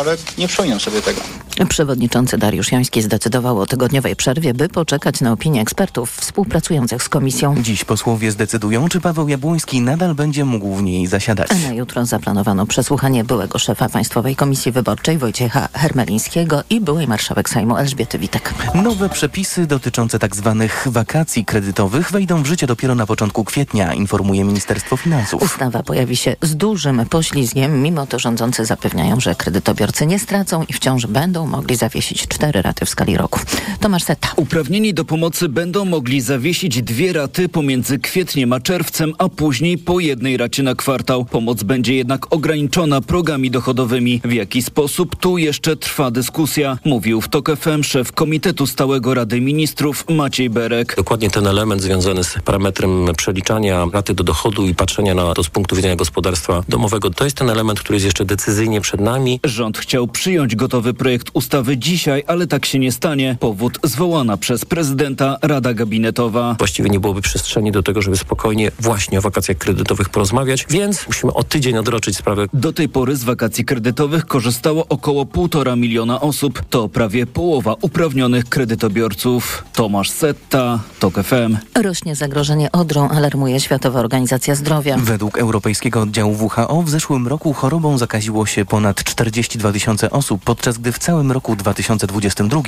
ale nie przypominam sobie tego. Przewodniczący Dariusz Joński zdecydował o tygodniowej przerwie, by poczekać na opinię ekspertów współpracujących z komisją. Dziś posłowie zdecydują, czy Paweł Jabłoński nadal będzie mógł w niej zasiadać. Na jutro zaplanowano przesłuchanie byłego szefa Państwowej Komisji Wyborczej Wojciecha Hermelińskiego i byłej marszałek Sejmu Elżbiety Witek. Nowe przepisy dotyczące tzw. Tak wakacji kredytowych wejdą w życie dopiero na początku kwietnia, informuje Ministerstwo Finansów. Ustawa pojawi się z dużym poślizgiem, mimo to rządzący zapewniają, że kredytobiorcy nie stracą i wciąż będą mogli zawiesić cztery raty w skali roku. Tomasz Seta. Uprawnieni do pomocy będą mogli zawiesić dwie raty pomiędzy kwietniem a czerwcem, a później po jednej racie na kwartał. Pomoc będzie jednak ograniczona progami dochodowymi. W jaki sposób? Tu jeszcze trwa dyskusja. Mówił w TOK FM szef Komitetu Stałego Rady Ministrów Maciej Berek. Dokładnie ten element związany z parametrem przeliczania raty do dochodu i patrzenia na to z punktu widzenia gospodarstwa domowego, to jest ten element, który jest jeszcze decyzyjnie przed nami. Rząd chciał przyjąć gotowy projekt ustawy dzisiaj, ale tak się nie stanie. Powód zwołana przez prezydenta Rada Gabinetowa. Właściwie nie byłoby przestrzeni do tego, żeby spokojnie właśnie o wakacjach kredytowych porozmawiać, więc musimy o tydzień odroczyć sprawę. Do tej pory z wakacji kredytowych korzystało około półtora miliona osób. To prawie połowa uprawnionych kredytobiorców. Tomasz Setta, TOK FM. Rośnie zagrożenie odrą, alarmuje Światowa Organizacja Zdrowia. Według Europejskiego Oddziału WHO w zeszłym roku chorobą zakaziło się ponad 42 tysiące osób, podczas gdy w całym roku 2022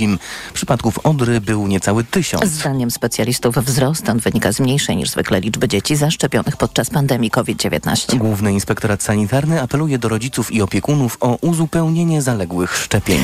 przypadków odry był niecały tysiąc. Zdaniem specjalistów wzrost ten wynika z mniejszej niż zwykle liczby dzieci zaszczepionych podczas pandemii COVID-19. Główny Inspektorat Sanitarny apeluje do rodziców i opiekunów o uzupełnienie zaległych szczepień.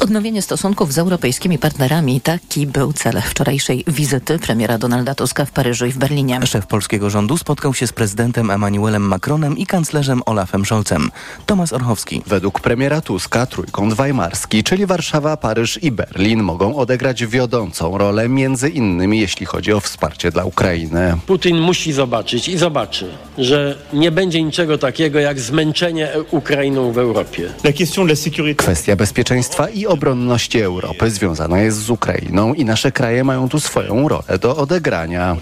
Odnowienie stosunków z europejskimi partnerami taki był cel wczorajszej wizyty premiera Donalda Tuska w Paryżu i w Berlinie. Szef polskiego rządu spotkał się z prezydentem Emmanuelem Macronem i kanclerzem Olafem Scholzem. Tomasz Orchowski. Według premiera Tuska trójkąt weimarski, czyli Warszawa, Paryż i Berlin mogą odegrać wiodącą rolę, między innymi jeśli chodzi o wsparcie dla Ukrainy. Putin musi zobaczyć i zobaczy, że nie będzie niczego takiego jak zmęczenie Ukrainą w Europie. Kwestia bezpieczeństwa i obronności Europy związana jest z Ukrainą i nasze kraje mają tu swoją rolę do odegrania.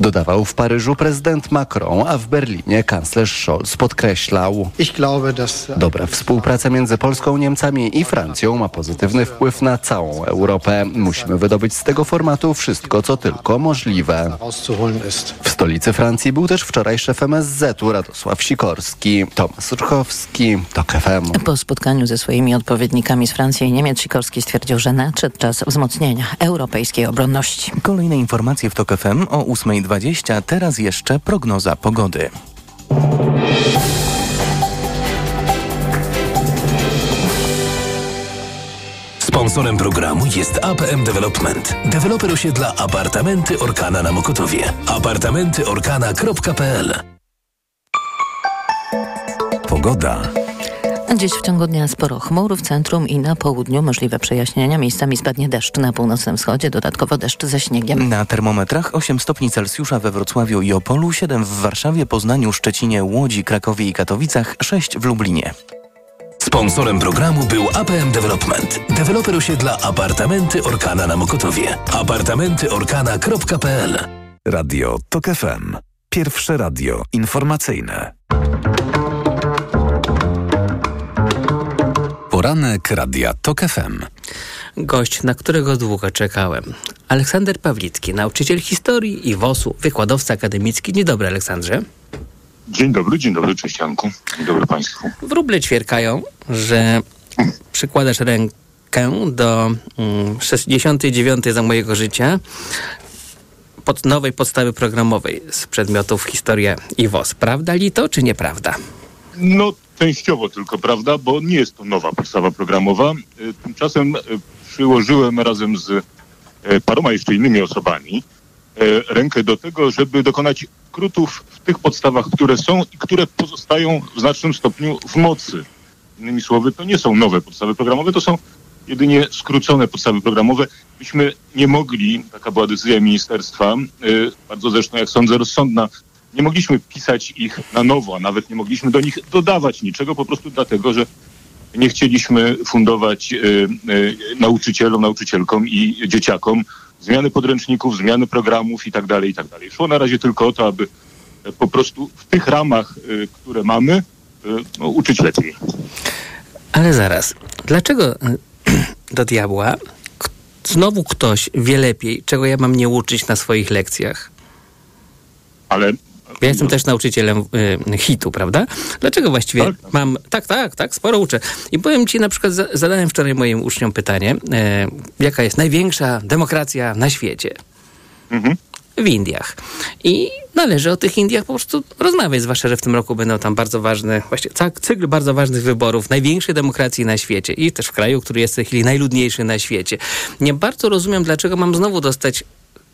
Dodawał w Paryżu prezydent Macron, a w Berlinie kanclerz Scholz podkreślał. Dobra współpraca między Polską, Niemcami i Francją ma pozytywny wpływ na całą Europę. Musimy wydobyć z tego formatu wszystko, co tylko możliwe. W stolicy Francji był też wczoraj szef MSZ-u Radosław Sikorski. Tomasz Urchowski, TOK FM. Po spotkaniu ze swoimi odpowiednikami z Francji i Niemiec Sikorski stwierdził, że nadszedł czas wzmocnienia europejskiej obronności. Kolejne informacje w TOK FM o 8.20. Teraz jeszcze prognoza pogody. Sponsorem programu jest APM Development. Deweloper osiedla apartamenty Orkana na Mokotowie. apartamentyorkana.pl Pogoda. Dziś w ciągu dnia sporo chmur w centrum i na południu możliwe przejaśnienia. Miejscami spadnie deszcz na północnym wschodzie, dodatkowo deszcz ze śniegiem. Na termometrach 8 stopni Celsjusza we Wrocławiu i Opolu, 7 w Warszawie, Poznaniu, Szczecinie, Łodzi, Krakowie i Katowicach, 6 w Lublinie. Sponsorem programu był APM Development. Deweloper osiedla apartamenty Orkana na Mokotowie. apartamentyorkana.pl Radio TOK FM. Pierwsze radio informacyjne. Poranek Radia TOK FM. Gość, na którego długo czekałem. Aleksander Pawlicki, nauczyciel historii i WOS-u, wykładowca akademicki. Dzień dobry, Aleksandrze. Dzień dobry, dzień dobry, cześć Janku. Dzień dobry Państwu. Wróble ćwierkają, że przykładasz rękę do mm, 69 za mojego życia pod nowej podstawy programowej z przedmiotów historia i WOS. Prawda li to, czy nieprawda? No, częściowo tylko, prawda, bo nie jest to nowa podstawa programowa. Y, Tymczasem y, przyłożyłem razem z y, paroma jeszcze innymi osobami rękę do tego, żeby dokonać skrótów w tych podstawach, które są i które pozostają w znacznym stopniu w mocy. Innymi słowy, to nie są nowe podstawy programowe, to są jedynie skrócone podstawy programowe. Myśmy nie mogli, taka była decyzja ministerstwa, bardzo zresztą, jak sądzę, rozsądna, nie mogliśmy pisać ich na nowo, a nawet nie mogliśmy do nich dodawać niczego, po prostu dlatego, że nie chcieliśmy fundować y, y, nauczycielom, nauczycielkom i dzieciakom zmiany podręczników, zmiany programów i tak dalej, i tak dalej. Szło na razie tylko o to, aby po prostu w tych ramach, y, które mamy, no, uczyć lepiej. Ale zaraz, dlaczego do diabła znowu ktoś wie lepiej, czego ja mam nie uczyć na swoich lekcjach? Ale ja jestem też nauczycielem y, hitu, prawda? Dlaczego właściwie tak, mam. Tak, tak, tak, sporo uczę. I powiem ci, na przykład, za, zadałem wczoraj moim uczniom pytanie, y, jaka jest największa demokracja na świecie? Mhm. W Indiach. I należy o tych Indiach po prostu rozmawiać, zwłaszcza, że w tym roku będą tam bardzo ważne, właśnie cykl bardzo ważnych wyborów, największej demokracji na świecie i też w kraju, który jest w tej chwili najludniejszy na świecie. Nie bardzo rozumiem, dlaczego mam znowu dostać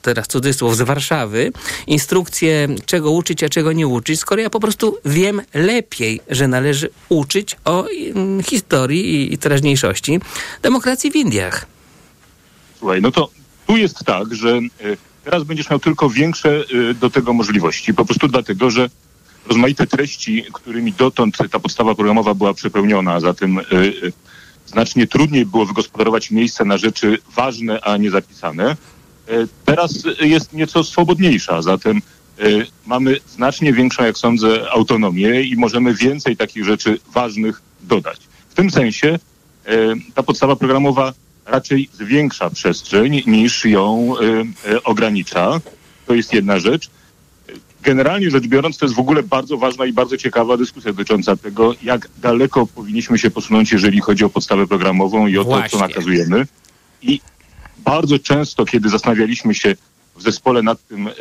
teraz cudzysłów, z Warszawy, instrukcje, czego uczyć, a czego nie uczyć, skoro ja po prostu wiem lepiej, że należy uczyć o mm, historii i teraźniejszości demokracji w Indiach. Słuchaj, no to tu jest tak, że e, teraz będziesz miał tylko większe e, do tego możliwości, po prostu dlatego, że rozmaite treści, którymi dotąd ta podstawa programowa była przepełniona, a zatem e, znacznie trudniej było wygospodarować miejsce na rzeczy ważne, a nie zapisane, teraz jest nieco swobodniejsza, zatem e, mamy znacznie większą, jak sądzę, autonomię i możemy więcej takich rzeczy ważnych dodać. W tym sensie e, ta podstawa programowa raczej zwiększa przestrzeń niż ją ogranicza. To jest jedna rzecz. Generalnie rzecz biorąc, to jest w ogóle bardzo ważna i bardzo ciekawa dyskusja dotycząca tego, jak daleko powinniśmy się posunąć, jeżeli chodzi o podstawę programową i o Właśnie. to, co nakazujemy. I bardzo często, kiedy zastanawialiśmy się w zespole nad tym, e,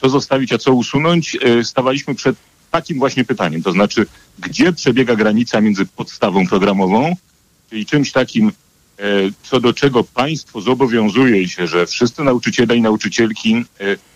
co zostawić, a co usunąć, e, stawaliśmy przed takim właśnie pytaniem, to znaczy, gdzie przebiega granica między podstawą programową, czyli czymś takim, e, co do czego państwo zobowiązuje się, że wszyscy nauczyciele i nauczycielki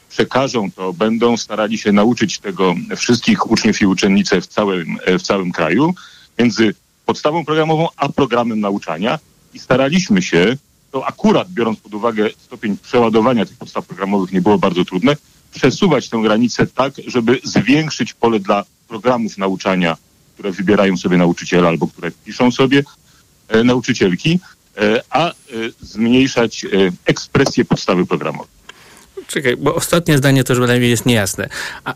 przekażą to, będą starali się nauczyć tego wszystkich uczniów i uczennice w całym, w całym kraju, między podstawą programową a programem nauczania. I staraliśmy się to akurat biorąc pod uwagę stopień przeładowania tych podstaw programowych nie było bardzo trudne, przesuwać tę granicę tak, żeby zwiększyć pole dla programów nauczania, które wybierają sobie nauczyciele albo które piszą sobie e, nauczycielki, e, a e, zmniejszać e, ekspresję podstawy programowej. Czekaj, bo ostatnie zdanie to już mnie jest niejasne. A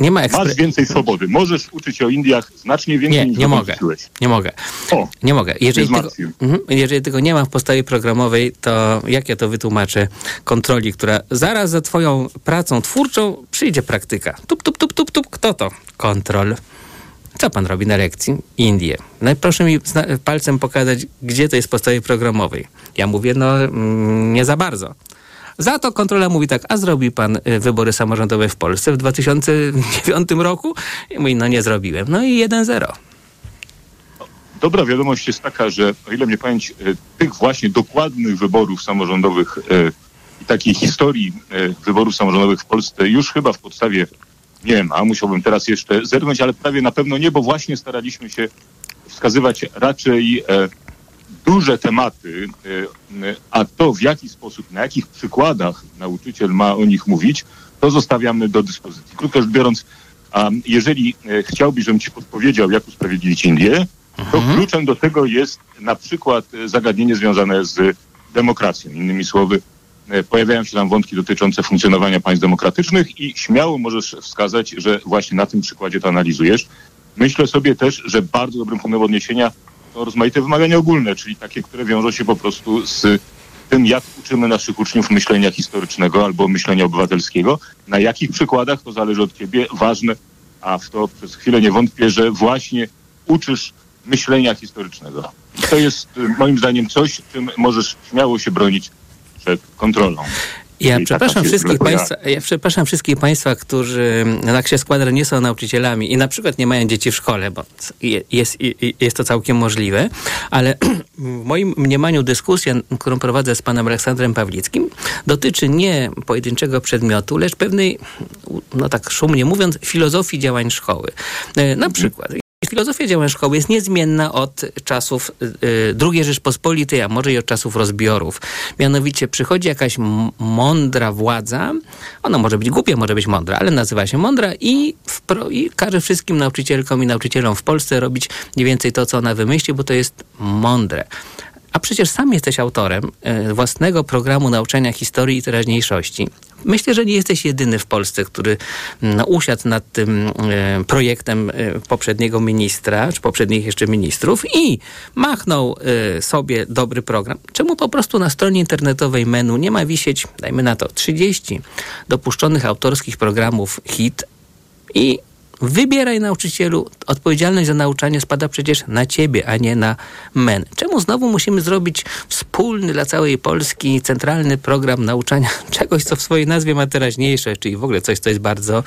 nie ma ekspre... Masz więcej swobody. Możesz uczyć się o Indiach znacznie więcej nie, niż nie mogę. Nie mogę. O, nie mogę. Jeżeli tego, mhm, jeżeli tego nie ma w podstawie programowej, to jak ja to wytłumaczę kontroli, która zaraz za twoją pracą twórczą przyjdzie praktyka. Tup, tup, tup, tup, tup. Kto to? Kontrol. Co pan robi na lekcji? Indie. No proszę mi palcem pokazać, gdzie to jest w podstawie programowej. Ja mówię, no mm, nie za bardzo. Za to kontrola mówi tak, a zrobił pan y, wybory samorządowe w Polsce w 2009 roku? I mówi, no nie zrobiłem. No i 1-0. Dobra wiadomość jest taka, że o ile mnie pamięć y, tych właśnie dokładnych wyborów samorządowych y, i takiej historii wyborów samorządowych w Polsce już chyba w podstawie nie ma. Musiałbym teraz jeszcze zerknąć, ale prawie na pewno nie, bo właśnie staraliśmy się wskazywać raczej duże tematy, e, a to w jaki sposób, na jakich przykładach nauczyciel ma o nich mówić, to zostawiamy do dyspozycji. Krótko rzecz biorąc, jeżeli e, chciałbyś, żebym ci podpowiedział, jak usprawiedliwić Indię, to mhm. kluczem do tego jest na przykład zagadnienie związane z demokracją. Innymi słowy, e, pojawiają się tam wątki dotyczące funkcjonowania państw demokratycznych i śmiało możesz wskazać, że właśnie na tym przykładzie to analizujesz. Myślę sobie też, że bardzo dobrym punktem odniesienia to rozmaite wymagania ogólne, czyli takie, które wiążą się po prostu z tym, jak uczymy naszych uczniów myślenia historycznego albo myślenia obywatelskiego. Na jakich przykładach to zależy od ciebie, ważne, a w to przez chwilę nie wątpię, że właśnie uczysz myślenia historycznego. To jest y, moim zdaniem coś, czym możesz śmiało się bronić przed kontrolą. Ja przepraszam wszystkich państwa, ja przepraszam wszystkich państwa, którzy tak się składa, nie są nauczycielami i na przykład nie mają dzieci w szkole, bo jest, jest to całkiem możliwe, ale w moim mniemaniu dyskusja, którą prowadzę z panem Aleksandrem Pawlickim, dotyczy nie pojedynczego przedmiotu, lecz pewnej, no tak szumnie mówiąc, filozofii działań szkoły. E, na przykład Filozofia działań szkoły jest niezmienna od czasów y, II Rzeczpospolitej, a może i od czasów rozbiorów. Mianowicie przychodzi jakaś mądra władza, ona może być głupia, może być mądra, ale nazywa się mądra i, wpro, i każe wszystkim nauczycielkom i nauczycielom w Polsce robić mniej więcej to, co ona wymyśli, bo to jest mądre. A przecież sam jesteś autorem e, własnego programu nauczania historii i teraźniejszości. Myślę, że nie jesteś jedyny w Polsce, który no, usiadł nad tym e, projektem e, poprzedniego ministra, czy poprzednich jeszcze ministrów i machnął sobie dobry program. Czemu po prostu na stronie internetowej menu nie ma wisieć, dajmy na to, 30 dopuszczonych autorskich programów HIT i Wybieraj nauczycielu. Odpowiedzialność za nauczanie spada przecież na ciebie, a nie na MEN. Czemu znowu musimy zrobić wspólny dla całej Polski centralny program nauczania czegoś, co w swojej nazwie ma teraźniejsze, czyli w ogóle coś, co jest bardzo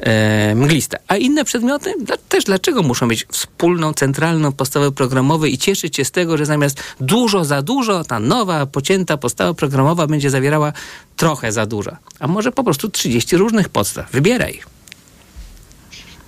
e, mgliste. A inne przedmioty dla, też dlaczego muszą mieć wspólną, centralną podstawę programową i cieszyć się z tego, że zamiast dużo za dużo, ta nowa, pocięta podstawa programowa będzie zawierała trochę za dużo. A może po prostu 30 różnych podstaw. Wybieraj.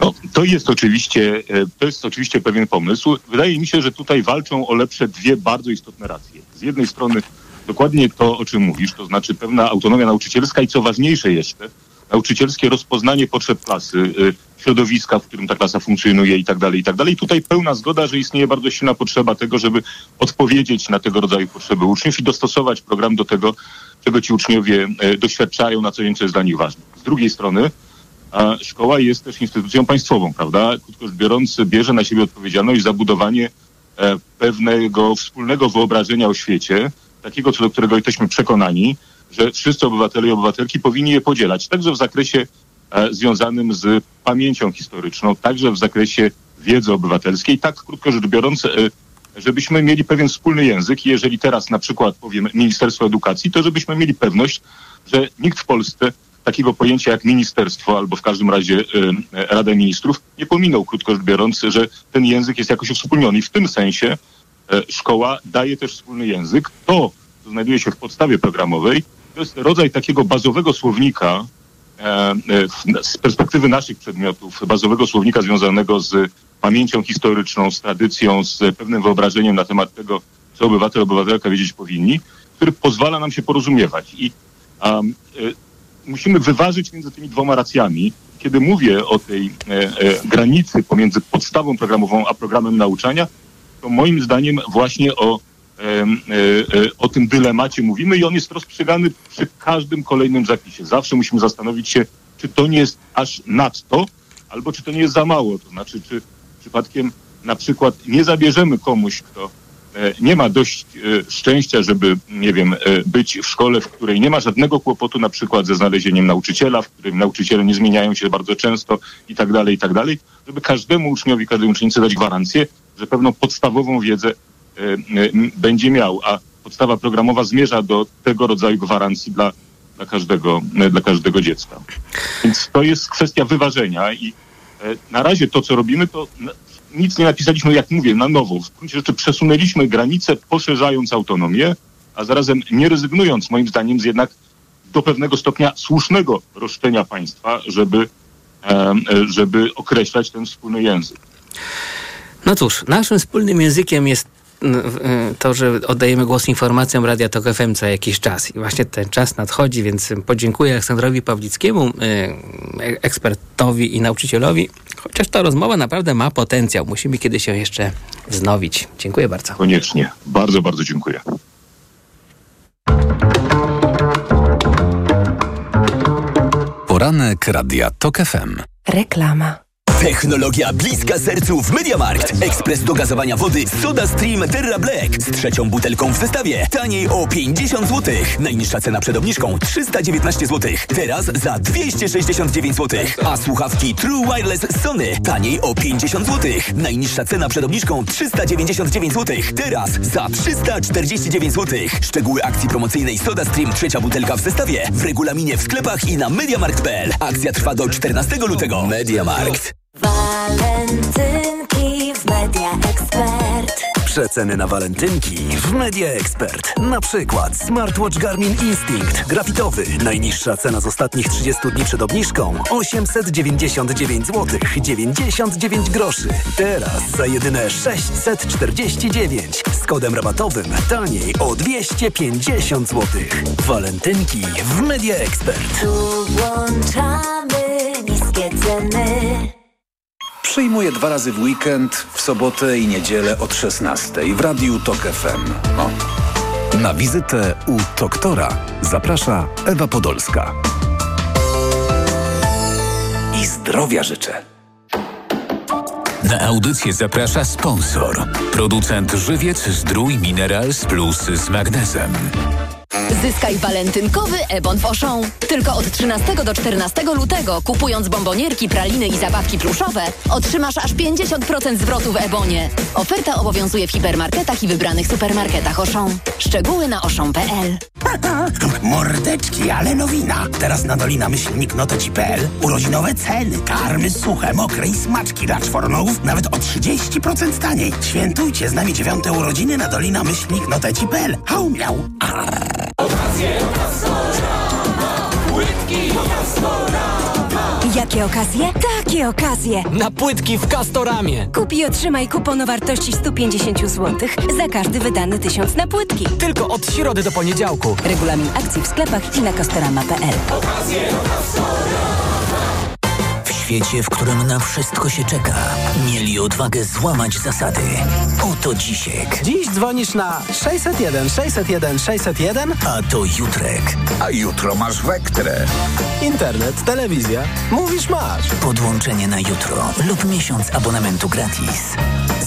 No, to jest oczywiście, e, to jest oczywiście pewien pomysł. Wydaje mi się, że tutaj walczą o lepsze dwie bardzo istotne racje. Z jednej strony dokładnie to, o czym mówisz, to znaczy pewna autonomia nauczycielska i co ważniejsze jeszcze, nauczycielskie rozpoznanie potrzeb klasy, e, środowiska, w którym ta klasa funkcjonuje i tak dalej, i tak dalej. Tutaj pełna zgoda, że istnieje bardzo silna potrzeba tego, żeby odpowiedzieć na tego rodzaju potrzeby uczniów i dostosować program do tego, czego ci uczniowie e, doświadczają na co dzień, co jest dla nich ważne. Z drugiej strony szkoła jest też instytucją państwową, prawda? Krótko rzecz biorąc, bierze na siebie odpowiedzialność za budowanie e, pewnego wspólnego wyobrażenia o świecie, takiego, co do którego jesteśmy przekonani, że wszyscy obywatele i obywatelki powinni je podzielać, także w zakresie e, związanym z pamięcią historyczną, także w zakresie wiedzy obywatelskiej, tak krótko rzecz biorąc, e, żebyśmy mieli pewien wspólny język i jeżeli teraz na przykład powiem Ministerstwo Edukacji, to żebyśmy mieli pewność, że nikt w Polsce takiego pojęcia jak ministerstwo albo w każdym razie y, Rada Ministrów nie pominął, krótko rzecz biorąc, że ten język jest jakoś uwspólniony. I w tym sensie y, szkoła daje też wspólny język. To, co znajduje się w podstawie programowej, to jest rodzaj takiego bazowego słownika y, z perspektywy naszych przedmiotów, bazowego słownika związanego z pamięcią historyczną, z tradycją, z pewnym wyobrażeniem na temat tego, co obywatel, obywatelka wiedzieć powinni, który pozwala nam się porozumiewać. I um, musimy wyważyć między tymi dwoma racjami. Kiedy mówię o tej e, e, granicy pomiędzy podstawą programową a programem nauczania, to moim zdaniem właśnie o, e, e, o tym dylemacie mówimy i on jest rozstrzygany przy każdym kolejnym zapisie. Zawsze musimy zastanowić się, czy to nie jest aż nadto, albo czy to nie jest za mało. To znaczy, czy przypadkiem na przykład nie zabierzemy komuś, kto nie ma dość e, szczęścia, żeby, nie wiem, e, być w szkole, w której nie ma żadnego kłopotu na przykład ze znalezieniem nauczyciela, w którym nauczyciele nie zmieniają się bardzo często i tak dalej, i tak dalej, żeby każdemu uczniowi, każdej uczennicy dać gwarancję, że pewną podstawową wiedzę będzie miał, a podstawa programowa zmierza do tego rodzaju gwarancji dla, dla, każdego, dla każdego dziecka. Więc to jest kwestia wyważenia i na razie to, co robimy, to nic nie napisaliśmy, jak mówię, na nowo. W gruncie rzeczy przesunęliśmy granice, poszerzając autonomię, a zarazem nie rezygnując, moim zdaniem, z jednak do pewnego stopnia słusznego roszczenia państwa, żeby, żeby określać ten wspólny język. No cóż, naszym wspólnym językiem jest to, że oddajemy głos informacjom Radia Tok FM co jakiś czas. I właśnie ten czas nadchodzi, więc podziękuję Aleksandrowi Pawlickiemu, e, ekspertowi i nauczycielowi, chociaż ta rozmowa naprawdę ma potencjał. Musimy kiedyś się jeszcze wznowić. Dziękuję bardzo. Koniecznie. Bardzo, bardzo dziękuję. Poranek Radia Tok FM. Reklama. Technologia bliska sercu w Mediamarkt. Ekspres do gazowania wody Soda Stream Terra Black z trzecią butelką w zestawie. Taniej o 50 zł. Najniższa cena przed obniżką 319 zł. Teraz za 269 zł. A słuchawki True Wireless Sony taniej o 50 zł. Najniższa cena przed obniżką 399 zł. Teraz za 349 zł. Szczegóły akcji promocyjnej Soda Stream trzecia butelka w zestawie w regulaminie w sklepach i na mediamarkt.pl. Akcja trwa do 14 lutego. Mediamarkt. Walentynki w Media Expert. Przeceny na walentynki w Media Expert. Na przykład smartwatch Garmin Instinct grafitowy. Najniższa cena z ostatnich 30 dni przed obniżką 899 zł 99 groszy. Teraz za jedyne 649 z kodem rabatowym taniej o 250 zł. Walentynki w Media Expert. Tu włączamy niskie ceny. Przyjmuję dwa razy w weekend, w sobotę i niedzielę od 16 w Radiu Tok FM. O. Na wizytę u doktora zaprasza Ewa Podolska. I zdrowia życzę. Na audycję zaprasza sponsor. Producent Żywiec Zdrój Minerals Plus z magnezem. Zyskaj walentynkowy Ebon w Auchan. Tylko od 13 do 14 lutego, kupując bombonierki, praliny i zabawki pluszowe, otrzymasz aż 50% zwrotu w Ebonie. Oferta obowiązuje w hipermarketach i wybranych supermarketach Auchan. Szczegóły na auchan.pl Mordeczki, ale nowina. Teraz na Dolina Myślnik Noteci.pl urodzinowe ceny. Karmy suche, mokre i smaczki dla czwornogów nawet o 30% taniej. Świętujcie z nami dziewiąte urodziny na Dolina Myślnik Noteci.pl. Hał miał. Jakie okazje? Takie okazje! Na płytki w Castoramie. Kup i otrzymaj kupon o wartości 150 zł za każdy wydany tysiąc na płytki. Tylko od środy do poniedziałku. Regulamin akcji w sklepach i na castorama.pl. W świecie, w którym na wszystko się czeka, mieli odwagę złamać zasady. Oto Dzisiek. Dziś dzwonisz na 601 601 601, a to Jutrek. A jutro masz Wektrę. Internet, telewizja. Mówisz masz. Podłączenie na jutro lub miesiąc abonamentu gratis.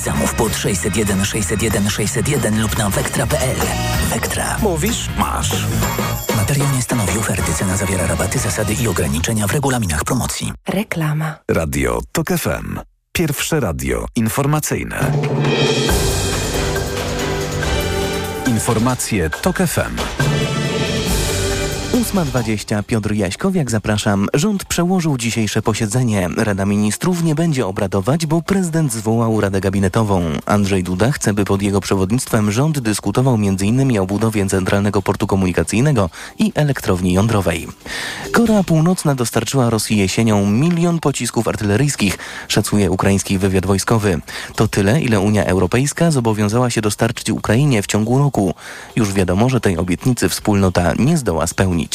Zamów pod 601 601 601 lub na wektra.pl. Wektra. Mówisz masz. Materiał nie stanowi oferty. Cena zawiera rabaty, zasady i ograniczenia w regulaminach promocji. Reklama. Radio TOK FM. Pierwsze radio informacyjne. Informacje TOK FM. 8.20 Piotr Jaśkowiak, zapraszam. Rząd przełożył dzisiejsze posiedzenie. Rada Ministrów nie będzie obradować, bo prezydent zwołał Radę Gabinetową. Andrzej Duda chce, by pod jego przewodnictwem rząd dyskutował m.in. o budowie Centralnego Portu Komunikacyjnego i elektrowni jądrowej. Korea Północna dostarczyła Rosji jesienią milion pocisków artyleryjskich, szacuje ukraiński wywiad wojskowy. To tyle, ile Unia Europejska zobowiązała się dostarczyć Ukrainie w ciągu roku. Już wiadomo, że tej obietnicy wspólnota nie zdoła spełnić.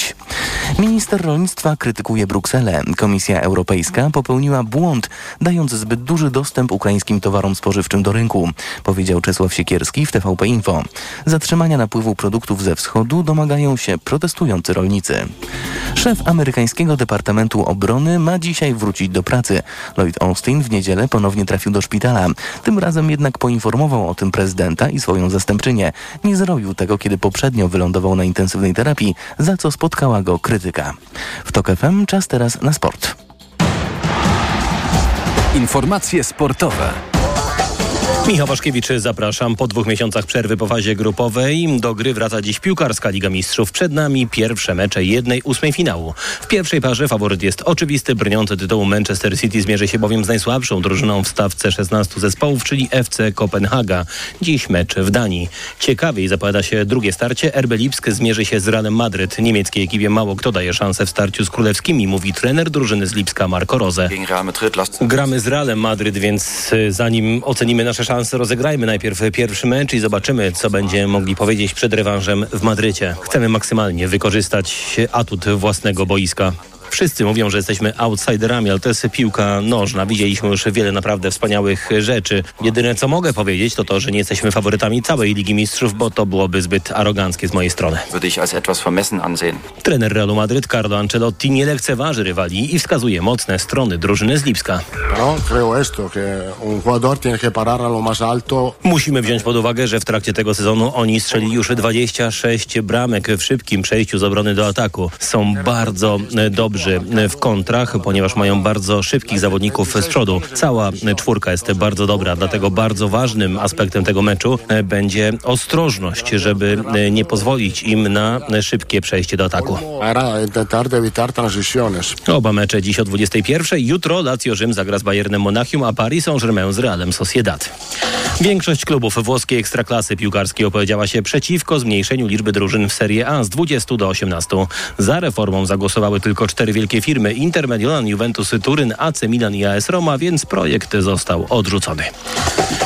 Minister rolnictwa krytykuje Brukselę. Komisja Europejska popełniła błąd, dając zbyt duży dostęp ukraińskim towarom spożywczym do rynku, powiedział Czesław Siekierski w TVP Info. Zatrzymania napływu produktów ze wschodu domagają się protestujący rolnicy. Szef amerykańskiego Departamentu Obrony ma dzisiaj wrócić do pracy. Lloyd Austin w niedzielę ponownie trafił do szpitala. Tym razem jednak poinformował o tym prezydenta i swoją zastępczynię. Nie zrobił tego, kiedy poprzednio wylądował na intensywnej terapii, za co spotkała go krytyka. W TOK FM czas teraz na sport. Informacje sportowe. Michał Waszkiewicz, zapraszam. Po dwóch miesiącach przerwy po fazie grupowej do gry wraca dziś piłkarska Liga Mistrzów. Przed nami pierwsze mecze jednej ósmej finału. W pierwszej parze faworyt jest oczywisty. Brniący tytułu Manchester City zmierzy się bowiem z najsłabszą drużyną w stawce 16 zespołów, czyli FC Kopenhaga. Dziś mecz w Danii. Ciekawiej zapowiada się drugie starcie. RB Lipsk zmierzy się z Realem Madryt. Niemieckiej ekipie mało kto daje szansę w starciu z królewskimi, mówi trener drużyny z Lipska Marco Rose. Gramy z Realem Madryt, więc y, zanim ocenimy nasze szanse, rozegrajmy najpierw pierwszy mecz i zobaczymy, co będziemy mogli powiedzieć przed rewanżem w Madrycie. Chcemy maksymalnie wykorzystać atut własnego boiska. Wszyscy mówią, że jesteśmy outsiderami, ale to jest piłka nożna. Widzieliśmy już wiele naprawdę wspaniałych rzeczy. Jedyne, co mogę powiedzieć, to to, że nie jesteśmy faworytami całej Ligi Mistrzów, bo to byłoby zbyt aroganckie z mojej strony. Trener Realu Madryt Carlo Ancelotti nie lekceważy rywali i wskazuje mocne strony drużyny z Lipska. Musimy wziąć pod uwagę, że w trakcie tego sezonu oni strzelili już 26 bramek w szybkim przejściu z obrony do ataku. Są bardzo dobrzy w kontrach, ponieważ mają bardzo szybkich zawodników z przodu. Cała czwórka jest bardzo dobra, dlatego bardzo ważnym aspektem tego meczu będzie ostrożność, żeby nie pozwolić im na szybkie przejście do ataku. Oba mecze dziś o 21. Jutro Lazio Rzym zagra z Bayernem Monachium, a Paris Saint-Germain z Realem Sociedad. Większość klubów włoskiej ekstraklasy piłkarskiej opowiedziała się przeciwko zmniejszeniu liczby drużyn w Serie A z 20 do 18. Za reformą zagłosowały tylko cztery wielkie firmy Inter, Mediolan, Juventus, Turyn, AC Milan i AS Roma, więc projekt został odrzucony.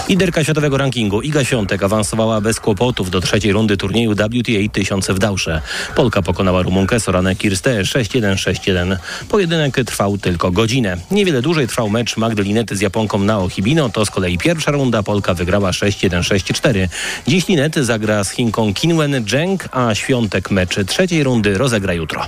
Liderka światowego rankingu Iga Świątek awansowała bez kłopotów do trzeciej rundy turnieju WTA 1000 w Dałsze. Polka pokonała Rumunkę Soranę Kirste 6-1-6-1. Pojedynek trwał tylko godzinę. Niewiele dłużej trwał mecz Magdalinety z Japonką Nao Hibino. To z kolei pierwsza runda. Polka wygrała 6-1-6-4. Dziś Linety zagra z Chinką Kinwen Zheng, a Świątek mecz trzeciej rundy rozegra jutro.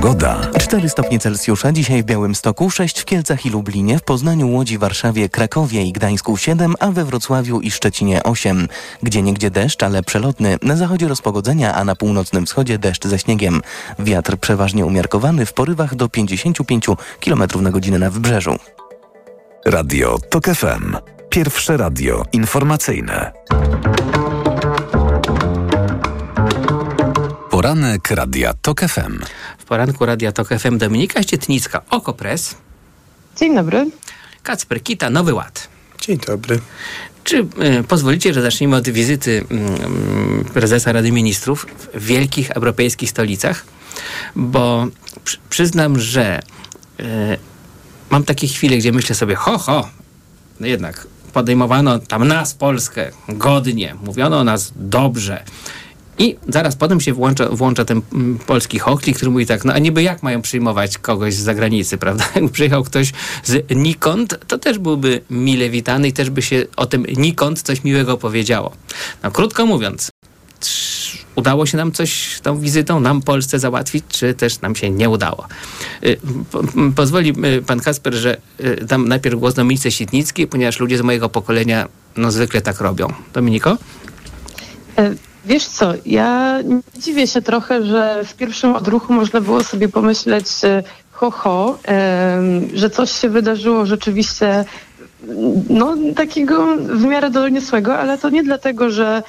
Pogoda. 4 stopnie Celsjusza, dzisiaj w Białymstoku, 6 w Kielcach i Lublinie, w Poznaniu, Łodzi, Warszawie, Krakowie i Gdańsku 7, a we Wrocławiu i Szczecinie 8. Gdzie niegdzie deszcz, ale przelotny. Na zachodzie rozpogodzenia, a na północnym wschodzie deszcz ze śniegiem. Wiatr przeważnie umiarkowany w porywach do 55 km na godzinę na wybrzeżu. Radio TOK FM. Pierwsze radio informacyjne. Poranek Radia TOK FM. W poranku Radia Tok FM Dominika Ścietnicka, Okopres. Dzień dobry. Kacper Kita, Nowy Ład. Dzień dobry. Czy y, pozwolicie, że zaczniemy od wizyty y, prezesa Rady Ministrów w wielkich europejskich stolicach? Bo przy, przyznam, że y, mam takie chwile, gdzie myślę sobie, ho, ho, no jednak podejmowano tam nas, Polskę, godnie, mówiono o nas dobrze. I zaraz potem się włącza, włącza ten mm, polski hochlik, który mówi tak, no a niby jak mają przyjmować kogoś z zagranicy, prawda? Jakby przyjechał ktoś z nikąd, to też byłby mile witany i też by się o tym nikąd coś miłego powiedziało. No krótko mówiąc, udało się nam coś tą wizytą, nam Polsce załatwić, czy też nam się nie udało. Y, po- m, Pozwoli y, pan Kasper, że y, dam najpierw głos Dominice Sitnickiej, ponieważ ludzie z mojego pokolenia no zwykle tak robią. Dominiko? Wiesz co, ja dziwię się trochę, że w pierwszym odruchu można było sobie pomyśleć e, ho, ho że coś się wydarzyło rzeczywiście no, takiego w miarę doniosłego, ale to nie dlatego, że,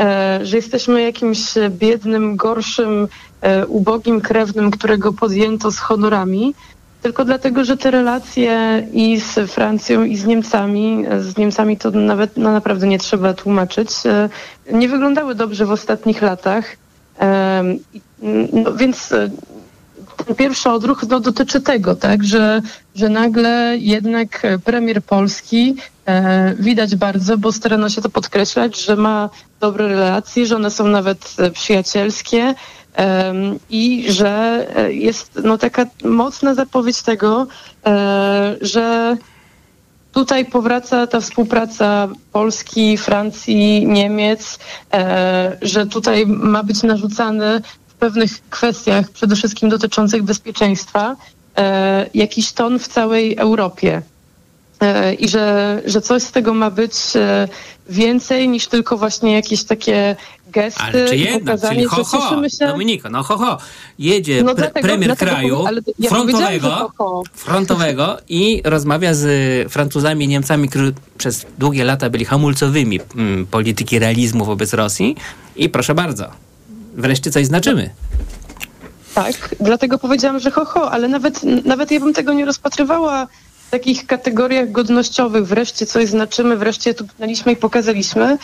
e, że jesteśmy jakimś biednym, gorszym, e, ubogim krewnym, którego podjęto z honorami, tylko dlatego, że te relacje i z Francją, i z Niemcami, z Niemcami to nawet no, naprawdę nie trzeba tłumaczyć, e, nie wyglądały dobrze w ostatnich latach. No, więc e, ten pierwszy odruch no, dotyczy tego, tak, że, że nagle jednak premier Polski e, widać bardzo, bo starano się to podkreślać, że ma dobre relacje, że one są nawet przyjacielskie i że e, jest no, taka mocna zapowiedź tego, e, że tutaj powraca ta współpraca Polski, Francji, Niemiec, e, że tutaj ma być narzucany w pewnych kwestiach, przede wszystkim dotyczących bezpieczeństwa, jakiś ton w całej Europie. I że, że coś z tego ma być więcej niż tylko właśnie jakieś takie gesty Ale czy jednak, czyli ho, ho, się. Dominiko, no ho, ho, jedzie No pre, dlatego- premier dlatego kraju ja frontowego, ho, ho. frontowego i rozmawia z Francuzami i Niemcami, którzy przez długie lata byli hamulcowymi mm, polityki realizmu wobec Rosji i proszę bardzo, wreszcie coś znaczymy. Tak, dlatego powiedziałam, że ho, ho, ale nawet, nawet ja bym tego nie rozpatrywała takich kategoriach godnościowych. Wreszcie coś znaczymy, wreszcie tu pchnęliśmy i pokazaliśmy.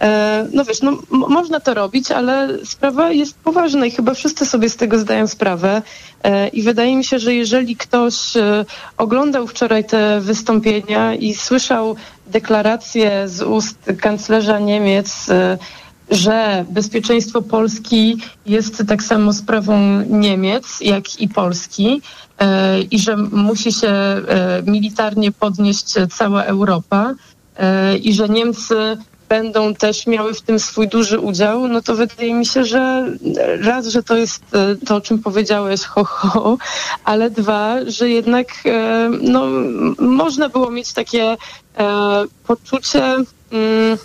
E, no wiesz, no, można to robić, ale sprawa jest poważna i chyba wszyscy sobie z tego zdają sprawę. E, I wydaje mi się, że jeżeli ktoś e, oglądał wczoraj te wystąpienia i słyszał deklaracje z ust kanclerza Niemiec, że bezpieczeństwo Polski jest tak samo sprawą Niemiec, jak i Polski e, i że musi się e, militarnie podnieść cała Europa e, i że Niemcy będą też miały w tym swój duży udział, no to wydaje mi się, że raz, że to jest to, o czym powiedziałeś, ho, ho, ale dwa, że jednak no, można było mieć takie poczucie mm,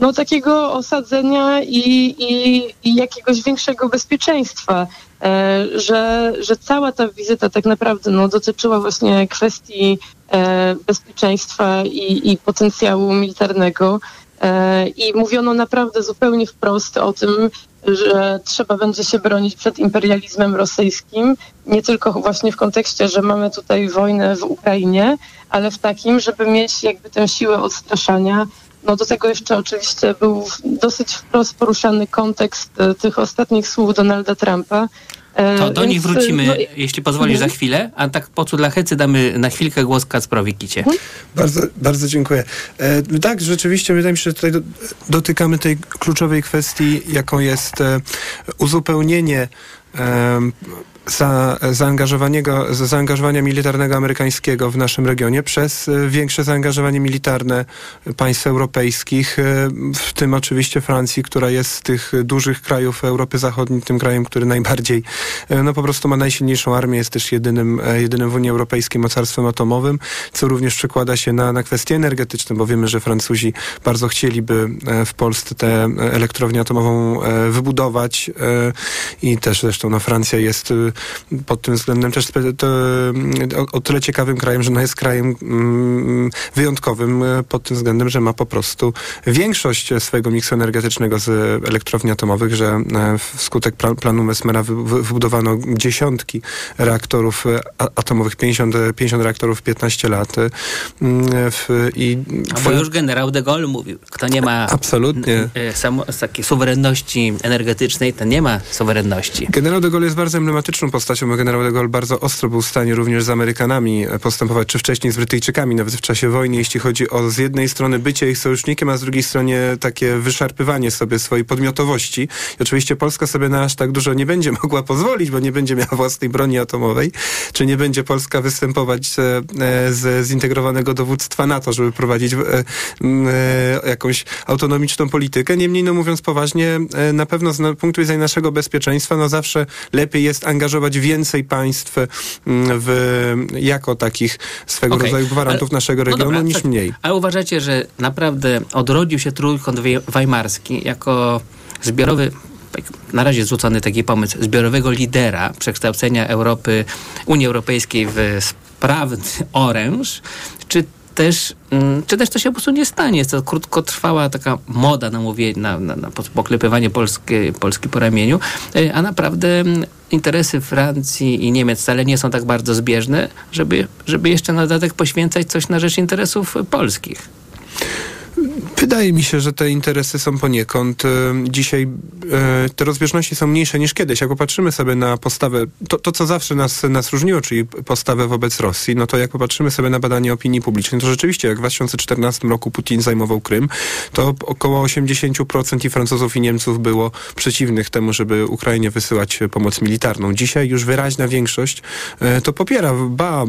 no, takiego osadzenia i, i, i jakiegoś większego bezpieczeństwa, e, że, że cała ta wizyta tak naprawdę no, dotyczyła właśnie kwestii e, bezpieczeństwa i, i potencjału militarnego. E, I mówiono naprawdę zupełnie wprost o tym, że trzeba będzie się bronić przed imperializmem rosyjskim, nie tylko właśnie w kontekście, że mamy tutaj wojnę w Ukrainie, ale w takim, żeby mieć jakby tę siłę odstraszania. No do tego jeszcze oczywiście był dosyć wprost poruszany kontekst e, tych ostatnich słów Donalda Trumpa, E, To do więc, nich wrócimy, no, jeśli pozwolisz, Mhm. za chwilę, a tak po co dla hecy damy na chwilkę głos Kacprowi Kicie. Bardzo, bardzo dziękuję. E, tak, rzeczywiście wydaje mi się, że tutaj do, dotykamy tej kluczowej kwestii, jaką jest e, uzupełnienie za, zaangażowania militarnego amerykańskiego w naszym regionie przez e, większe zaangażowanie militarne państw europejskich, e, w tym oczywiście Francji, która jest z tych dużych krajów Europy Zachodniej tym krajem, który najbardziej, e, no po prostu ma najsilniejszą armię, jest też jedynym, jedynym w Unii Europejskiej mocarstwem atomowym, co również przekłada się na, na kwestie energetyczne, bo wiemy, że Francuzi bardzo chcieliby w Polsce tę elektrownię atomową wybudować i też zresztą no, Francja jest e, pod tym względem też to, mm, o, tyle ciekawym krajem, że no jest krajem mm, wyjątkowym e, pod tym względem, że ma po prostu większość swojego miksu energetycznego z elektrowni atomowych, że e, wskutek pla- planu wy, wybudowano dziesiątki reaktorów e, atomowych, 50, e, 50 reaktorów w 15 lat. w, i A bo już generał de Gaulle mówił, kto nie ma Absolutnie. takiej suwerenności energetycznej, ten nie ma suwerenności. Generał de Gaulle jest bardzo emblematyczną postacią, bo generał de Gaulle bardzo ostro był w stanie również z Amerykanami postępować, czy wcześniej z Brytyjczykami, nawet w czasie wojny, jeśli chodzi o z jednej strony bycie ich sojusznikiem, a z drugiej stronie takie wyszarpywanie sobie swojej podmiotowości. I oczywiście Polska sobie na aż tak dużo nie będzie mogła pozwolić, bo nie będzie miała własnej broni atomowej, czy nie będzie Polska występować e, e, z zintegrowanego dowództwa NATO, żeby prowadzić e, jakąś autonomiczną politykę. Niemniej, no mówiąc poważnie, na pewno z punktu widzenia naszego bezpieczeństwa, no zawsze lepiej jest angażować więcej państw m, w, jako takich swego Okej, rodzaju gwarantów ale- naszego no regionu dobra, niż tak. mniej. Ale uważacie, że naprawdę odrodził się trójkąt weimarski jako zbiorowy, tak, na razie zrzucony taki pomysł, zbiorowego lidera przekształcenia Europy, Unii Europejskiej w sprawny oręż, czy też, mm, czy też to się po prostu nie stanie. Jest to krótkotrwała taka moda na, mówię, na, na, na poklepywanie Polski, Polski po ramieniu, y, a naprawdę mm, interesy Francji i Niemiec wcale nie są tak bardzo zbieżne, żeby, żeby jeszcze na dodatek poświęcać coś na rzecz interesów polskich. Wydaje mi się, że te interesy są poniekąd. e, Dzisiaj e, te rozbieżności są mniejsze niż kiedyś. Jak popatrzymy sobie na postawę, to, to co zawsze nas, nas różniło, czyli postawę wobec Rosji, no to jak popatrzymy sobie na badanie opinii publicznej, to rzeczywiście jak w 2014 roku Putin zajmował Krym, to około 80% i Francuzów i Niemców było przeciwnych temu, żeby Ukrainie wysyłać pomoc militarną. Dzisiaj już wyraźna większość e, to popiera. Ba,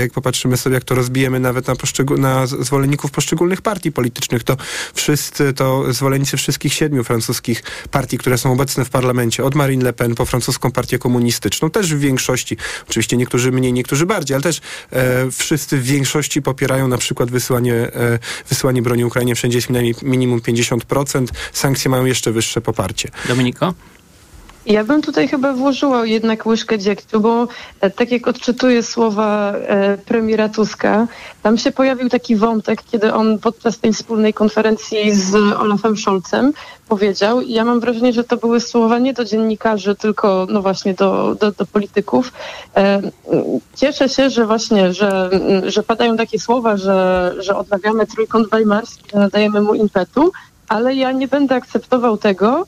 jak popatrzymy sobie, jak to rozbijemy nawet na, poszczegó- na zwolenników poszczególnych partii politycznych, to wszyscy, to zwolennicy wszystkich siedmiu francuskich partii, które są obecne w parlamencie, od Marine Le Pen po francuską partię komunistyczną, też w większości, oczywiście niektórzy mniej, niektórzy bardziej, ale też e, wszyscy w większości popierają na przykład wysyłanie, e, wysyłanie broni Ukrainie. Wszędzie jest minimum, minimum 50%, sankcje mają jeszcze wyższe poparcie. Dominiko? Ja bym tutaj chyba włożyła jednak łyżkę dziegciu, bo e, tak jak odczytuję słowa e, premiera Tuska, tam się pojawił taki wątek, kiedy on podczas tej wspólnej konferencji z Olafem Scholzem powiedział, i ja mam wrażenie, że to były słowa nie do dziennikarzy, tylko no właśnie do, do, do polityków. E, cieszę się, że właśnie, że, że padają takie słowa, że, że odnawiamy trójkąt weimarski, nadajemy mu impetu, ale ja nie będę akceptował tego,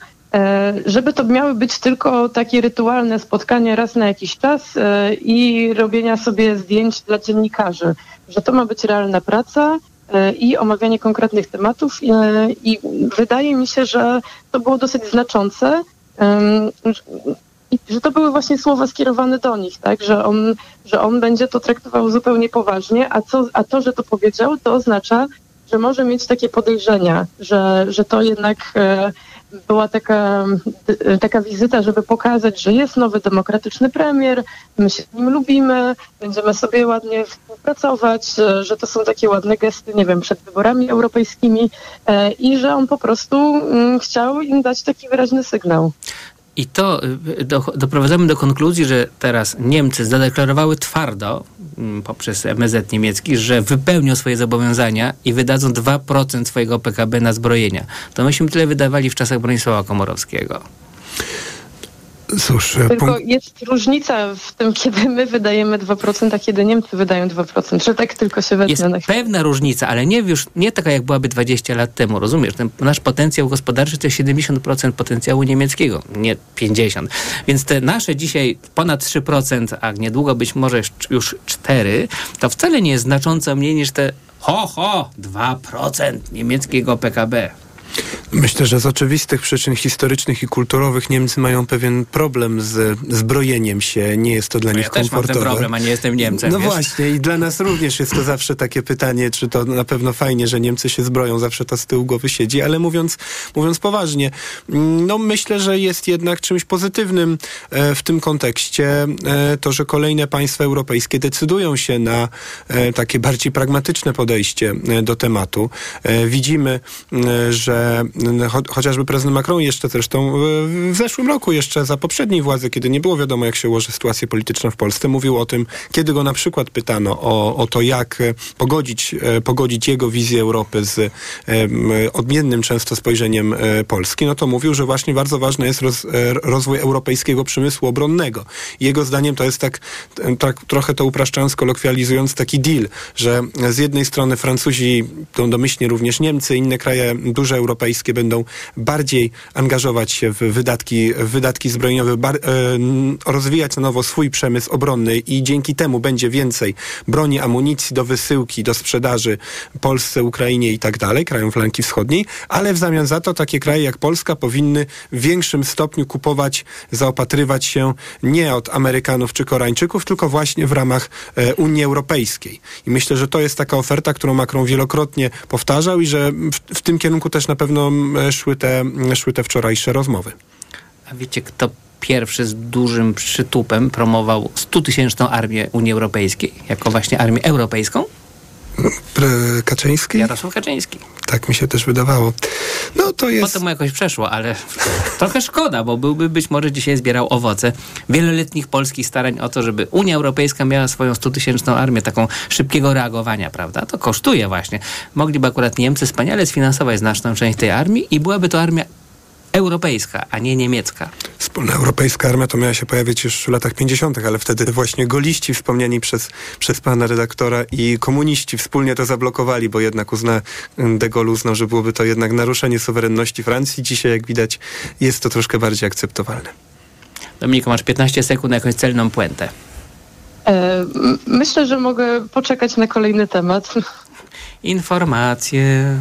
żeby to miały być tylko takie rytualne spotkania raz na jakiś czas e, i robienia sobie zdjęć dla dziennikarzy, że to ma być realna praca e, i omawianie konkretnych tematów e, i wydaje mi się, że to było dosyć znaczące. i że to były właśnie słowa skierowane do nich, tak, że on, że on będzie to traktował zupełnie poważnie, a, co, a to, że to powiedział, to oznacza, że może mieć takie podejrzenia, że, że to jednak e, była taka, d- taka wizyta, żeby pokazać, że jest nowy demokratyczny premier, my się z nim lubimy, będziemy sobie ładnie współpracować, e, że to są takie ładne gesty, nie wiem, przed wyborami europejskimi e, i że on po prostu mm, chciał im dać taki wyraźny sygnał. I to y, do, doprowadzamy do konkluzji, że teraz Niemcy zadeklarowały twardo mm, poprzez MSZ niemiecki, że wypełnią swoje zobowiązania i wydadzą 2% swojego PKB na zbrojenia. To myśmy tyle wydawali w czasach Bronisława Komorowskiego. Cóż, Tylko punkt- jest różnica w tym, kiedy my wydajemy 2%, a kiedy Niemcy wydają 2%. Że tak tylko się wezmę Jest na chwilę. pewna różnica, ale nie już nie taka jak byłaby 20 lat temu, rozumiesz? Ten nasz potencjał gospodarczy to jest 70% potencjału niemieckiego, nie 50. Więc te nasze dzisiaj ponad 3%, a niedługo być może już 4, to wcale nie jest znacząco mniej niż te ho ho 2% niemieckiego PKB. Myślę, że z oczywistych przyczyn historycznych i kulturowych Niemcy mają pewien problem z zbrojeniem się. Nie jest to dla No nich ja też mam komfortowe. ten problem, a nie jestem Niemcem. No wiesz? właśnie i dla nas również jest to zawsze takie pytanie, czy to na pewno fajnie, że Niemcy się zbroją, zawsze to z tyłu głowy siedzi, ale mówiąc, mówiąc poważnie, no myślę, że jest jednak czymś pozytywnym e, w tym kontekście e, to, że kolejne państwa europejskie decydują się na e, takie bardziej pragmatyczne podejście do tematu. Widzimy, że cho chociażby prezydent Macron jeszcze zresztą w- zeszłym roku, jeszcze za poprzedniej władzy, kiedy nie było wiadomo, jak się ułoży sytuacja polityczna w Polsce, mówił o tym, kiedy go na przykład pytano o, o to, jak e, pogodzić, e, pogodzić jego wizję Europy z odmiennym często spojrzeniem e, Polski, no to mówił, że właśnie bardzo ważny jest roz, e, rozwój europejskiego przemysłu obronnego. Jego zdaniem to jest tak, tak trochę to upraszczając, kolokwializując, taki deal, że z jednej strony Francuzi, to domyślnie również Niemcy, inne kraje duże europejskie będą bardziej angażować się w wydatki, wydatki zbrojeniowe, bar, e, rozwijać na nowo swój przemysł obronny i dzięki temu będzie więcej broni, amunicji do wysyłki, do sprzedaży Polsce, Ukrainie i tak dalej, krajom flanki wschodniej, ale w zamian za to takie kraje jak Polska powinny w większym stopniu kupować, zaopatrywać się nie od Amerykanów czy Koreańczyków, tylko właśnie w ramach e, Unii Europejskiej. I myślę, że to jest taka oferta, którą Macron wielokrotnie powtarzał i że w, w tym kierunku też na pewno m, szły te, m, szły te wczorajsze rozmowy. A wiecie, kto pierwszy z dużym przytupem promował 100-tysięczną armię Unii Europejskiej, jako właśnie armię europejską? Kaczyński? Jarosław Kaczyński. Tak mi się też wydawało. No to jest... Potem mu jakoś przeszło, ale trochę szkoda, bo byłby być może dzisiaj zbierał owoce wieloletnich polskich starań o to, żeby Unia Europejska miała swoją 100-tysięczną armię, taką szybkiego reagowania, prawda? To kosztuje właśnie. Mogliby akurat Niemcy wspaniale sfinansować znaczną część tej armii i byłaby to armia europejska, a nie niemiecka. Wspólna europejska armia to miała się pojawić już w latach 50., ale wtedy właśnie goliści wspomniani przez, przez pana redaktora i komuniści wspólnie to zablokowali, bo jednak uzna, de Gaulle uznał, że byłoby to jednak naruszenie suwerenności Francji. Dzisiaj, jak widać, jest to troszkę bardziej akceptowalne. Dominika, masz 15 sekund na jakąś celną puentę. E, myślę, że mogę poczekać na kolejny temat. Informacje.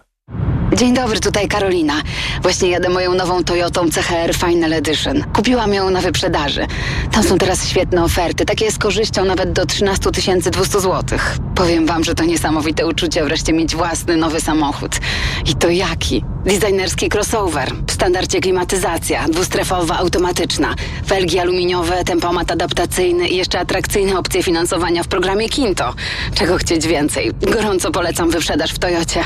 Dzień dobry, tutaj Karolina. Właśnie jadę moją nową Toyotą CHR Final Edition. Kupiłam ją na wyprzedaży. Tam są teraz świetne oferty, takie z korzyścią nawet do 13 200 zł. Powiem wam, że to niesamowite uczucie wreszcie mieć własny nowy samochód. I to jaki? Designerski crossover, w standardzie klimatyzacja, dwustrefowa automatyczna, felgi aluminiowe, tempomat adaptacyjny i jeszcze atrakcyjne opcje finansowania w programie Kinto. Czego chcieć więcej? Gorąco polecam wyprzedaż w Toyocie.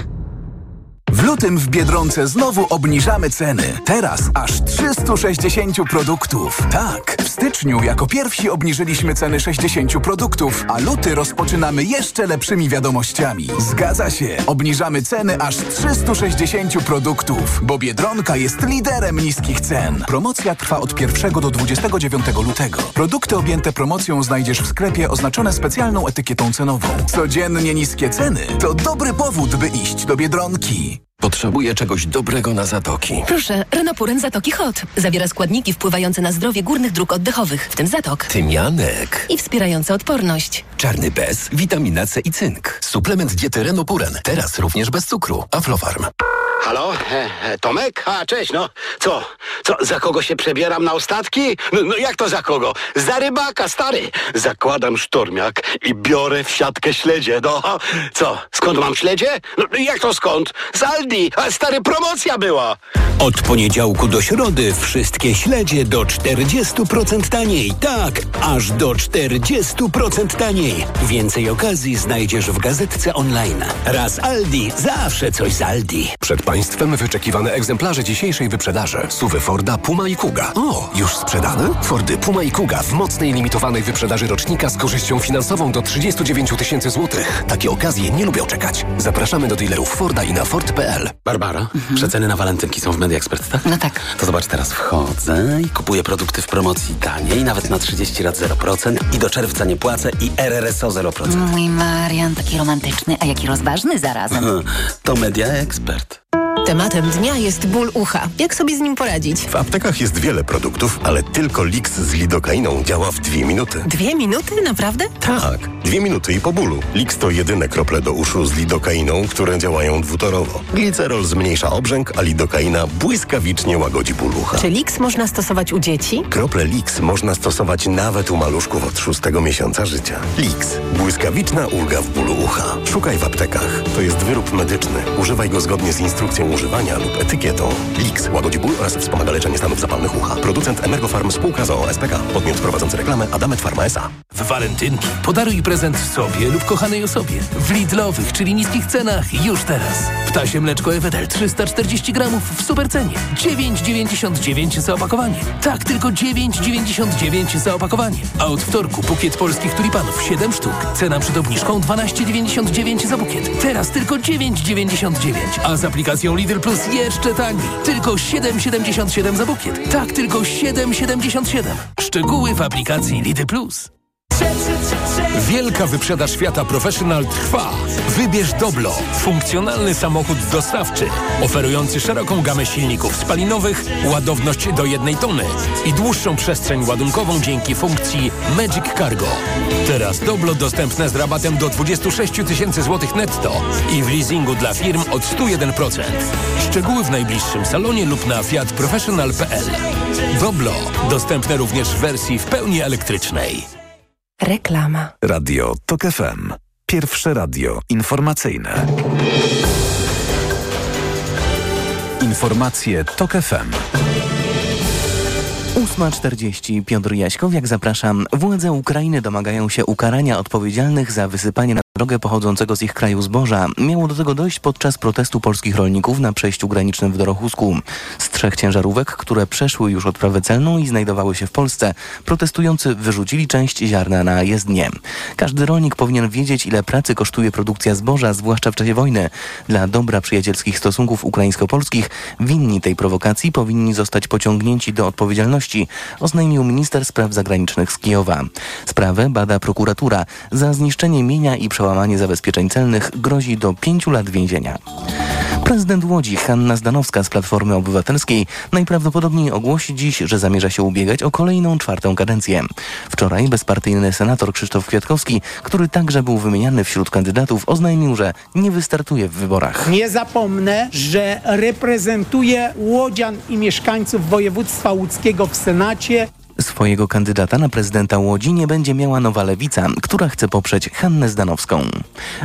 W lutym w Biedronce znowu obniżamy ceny. Teraz aż 360 produktów. Tak, w styczniu jako pierwsi obniżyliśmy ceny 60 produktów, a luty rozpoczynamy jeszcze lepszymi wiadomościami. Zgadza się, obniżamy ceny aż 360 produktów, bo Biedronka jest liderem niskich cen. Promocja trwa od 1 do 29 lutego. Produkty objęte promocją znajdziesz w sklepie oznaczone specjalną etykietą cenową. Codziennie niskie ceny to dobry powód, by iść do Biedronki. Potrzebuję czegoś dobrego na zatoki. Proszę, Renopuren Zatoki Hot. Zawiera składniki wpływające na zdrowie górnych dróg oddechowych, w tym zatok. Tymianek. I wspierające odporność. Czarny bez, witamina C i cynk. Suplement diety Renopuren. Teraz również bez cukru. Aflofarm. Halo? E, e, Tomek? A, cześć, no. Co? Co, za kogo się przebieram na ostatki? No, no jak to za kogo? Za rybaka, stary. Zakładam sztormiak i biorę w siatkę śledzie, no. Co, skąd mam śledzie? No, jak to skąd? Z Aldi, a stary, promocja była. Od poniedziałku do środy wszystkie śledzie do 40% taniej. Tak, aż do 40% taniej. Więcej okazji znajdziesz w gazetce online. Raz Aldi, zawsze coś z Aldi. Przed Państwem Państwem wyczekiwane egzemplarze dzisiejszej wyprzedaży. Suwy Forda, Puma i Kuga. O, już sprzedane? Fordy Puma i Kuga w mocnej limitowanej wyprzedaży rocznika z korzyścią finansową do 39 tysięcy złotych. Takie okazje nie lubią czekać. Zapraszamy do dealerów Forda i na Ford.pl. Barbara, przeceny na walentynki są w Media Expert, tak? No tak. To zobacz, teraz wchodzę i kupuję produkty w promocji taniej, nawet na 30 lat 0% i do czerwca nie płacę i RRSO 0%. Mój Marian, taki romantyczny, a jaki rozważny zarazem. To Media Expert. Tematem dnia jest ból ucha. Jak sobie z nim poradzić? W aptekach jest wiele produktów, ale tylko Lix z lidokainą działa w dwie minuty. Dwie minuty? Naprawdę? Tak, dwie minuty i po bólu. Lix to jedyne krople do uszu z lidokainą, które działają dwutorowo. Glicerol zmniejsza obrzęk, a lidokaina błyskawicznie łagodzi ból ucha. Czy Lix można stosować u dzieci? Krople Lix można stosować nawet u maluszków od szóstego miesiąca życia. Lix. Błyskawiczna ulga w bólu ucha. Szukaj w aptekach. To jest wyrób medyczny. Używaj go zgodnie z instrukcją używania lub etykietą. Lix łagodzi ból oraz wspomaga leczenie stanów zapalnych ucha. Producent Emergofarm spółka z OSPK. Podmiot prowadzący reklamę Adamet Pharma S.A. W walentynki podaruj prezent sobie lub kochanej osobie. W Lidlowych, czyli niskich cenach już teraz. Ptasie mleczko Ewetel 340 gramów w supercenie. 9,99 za opakowanie. Tak, tylko 9,99 za opakowanie. A od wtorku bukiet polskich tulipanów 7 sztuk. Cena przed obniżką 12,99 za bukiet. Teraz tylko 9,99. A z aplikacją Lidl Plus jeszcze taniej. Tylko 7,77 za bukiet. Tak, tylko 7,77. Szczegóły w aplikacji Lidl Plus. Wielka wyprzedaż Fiata Professional trwa. Wybierz Doblo, funkcjonalny samochód dostawczy, oferujący szeroką gamę silników spalinowych, ładowność do jednej tony i dłuższą przestrzeń ładunkową dzięki funkcji Magic Cargo. Teraz Doblo dostępne z rabatem do 26 tysięcy złotych netto i w leasingu dla firm od 101%. Szczegóły w najbliższym salonie lub na fiatprofessional.pl. Doblo dostępne również w wersji w pełni elektrycznej. Reklama. Radio TOK FM. Pierwsze radio informacyjne. Informacje TOK FM. 8.40 Piotr Jaśkowiak, zapraszam. Władze Ukrainy domagają się ukarania odpowiedzialnych za wysypanie na drogę pochodzącego z ich kraju zboża. Miało do tego dojść podczas protestu polskich rolników na przejściu granicznym w Dorochusku. Z trzech ciężarówek, które przeszły już odprawę celną i znajdowały się w Polsce, protestujący wyrzucili część ziarna na jezdnię. Każdy rolnik powinien wiedzieć, ile pracy kosztuje produkcja zboża, zwłaszcza w czasie wojny. Dla dobra przyjacielskich stosunków ukraińsko-polskich winni tej prowokacji powinni zostać pociągnięci do odpowiedzialności, oznajmił minister spraw zagranicznych z Kijowa. Sprawę bada prokuratura. Za zniszczenie mienia i przełamanie zabezpieczeń celnych grozi do pięciu lat więzienia. Prezydent Łodzi Hanna Zdanowska z Platformy Obywatelskiej najprawdopodobniej ogłosi dziś, że zamierza się ubiegać o kolejną czwartą kadencję. Wczoraj bezpartyjny senator Krzysztof Kwiatkowski, który także był wymieniany wśród kandydatów, oznajmił, że nie wystartuje w wyborach. Nie zapomnę, że reprezentuję Łodzian i mieszkańców województwa łódzkiego w Senacie. Swojego kandydata na prezydenta Łodzi nie będzie miała Nowa Lewica, która chce poprzeć Hannę Zdanowską.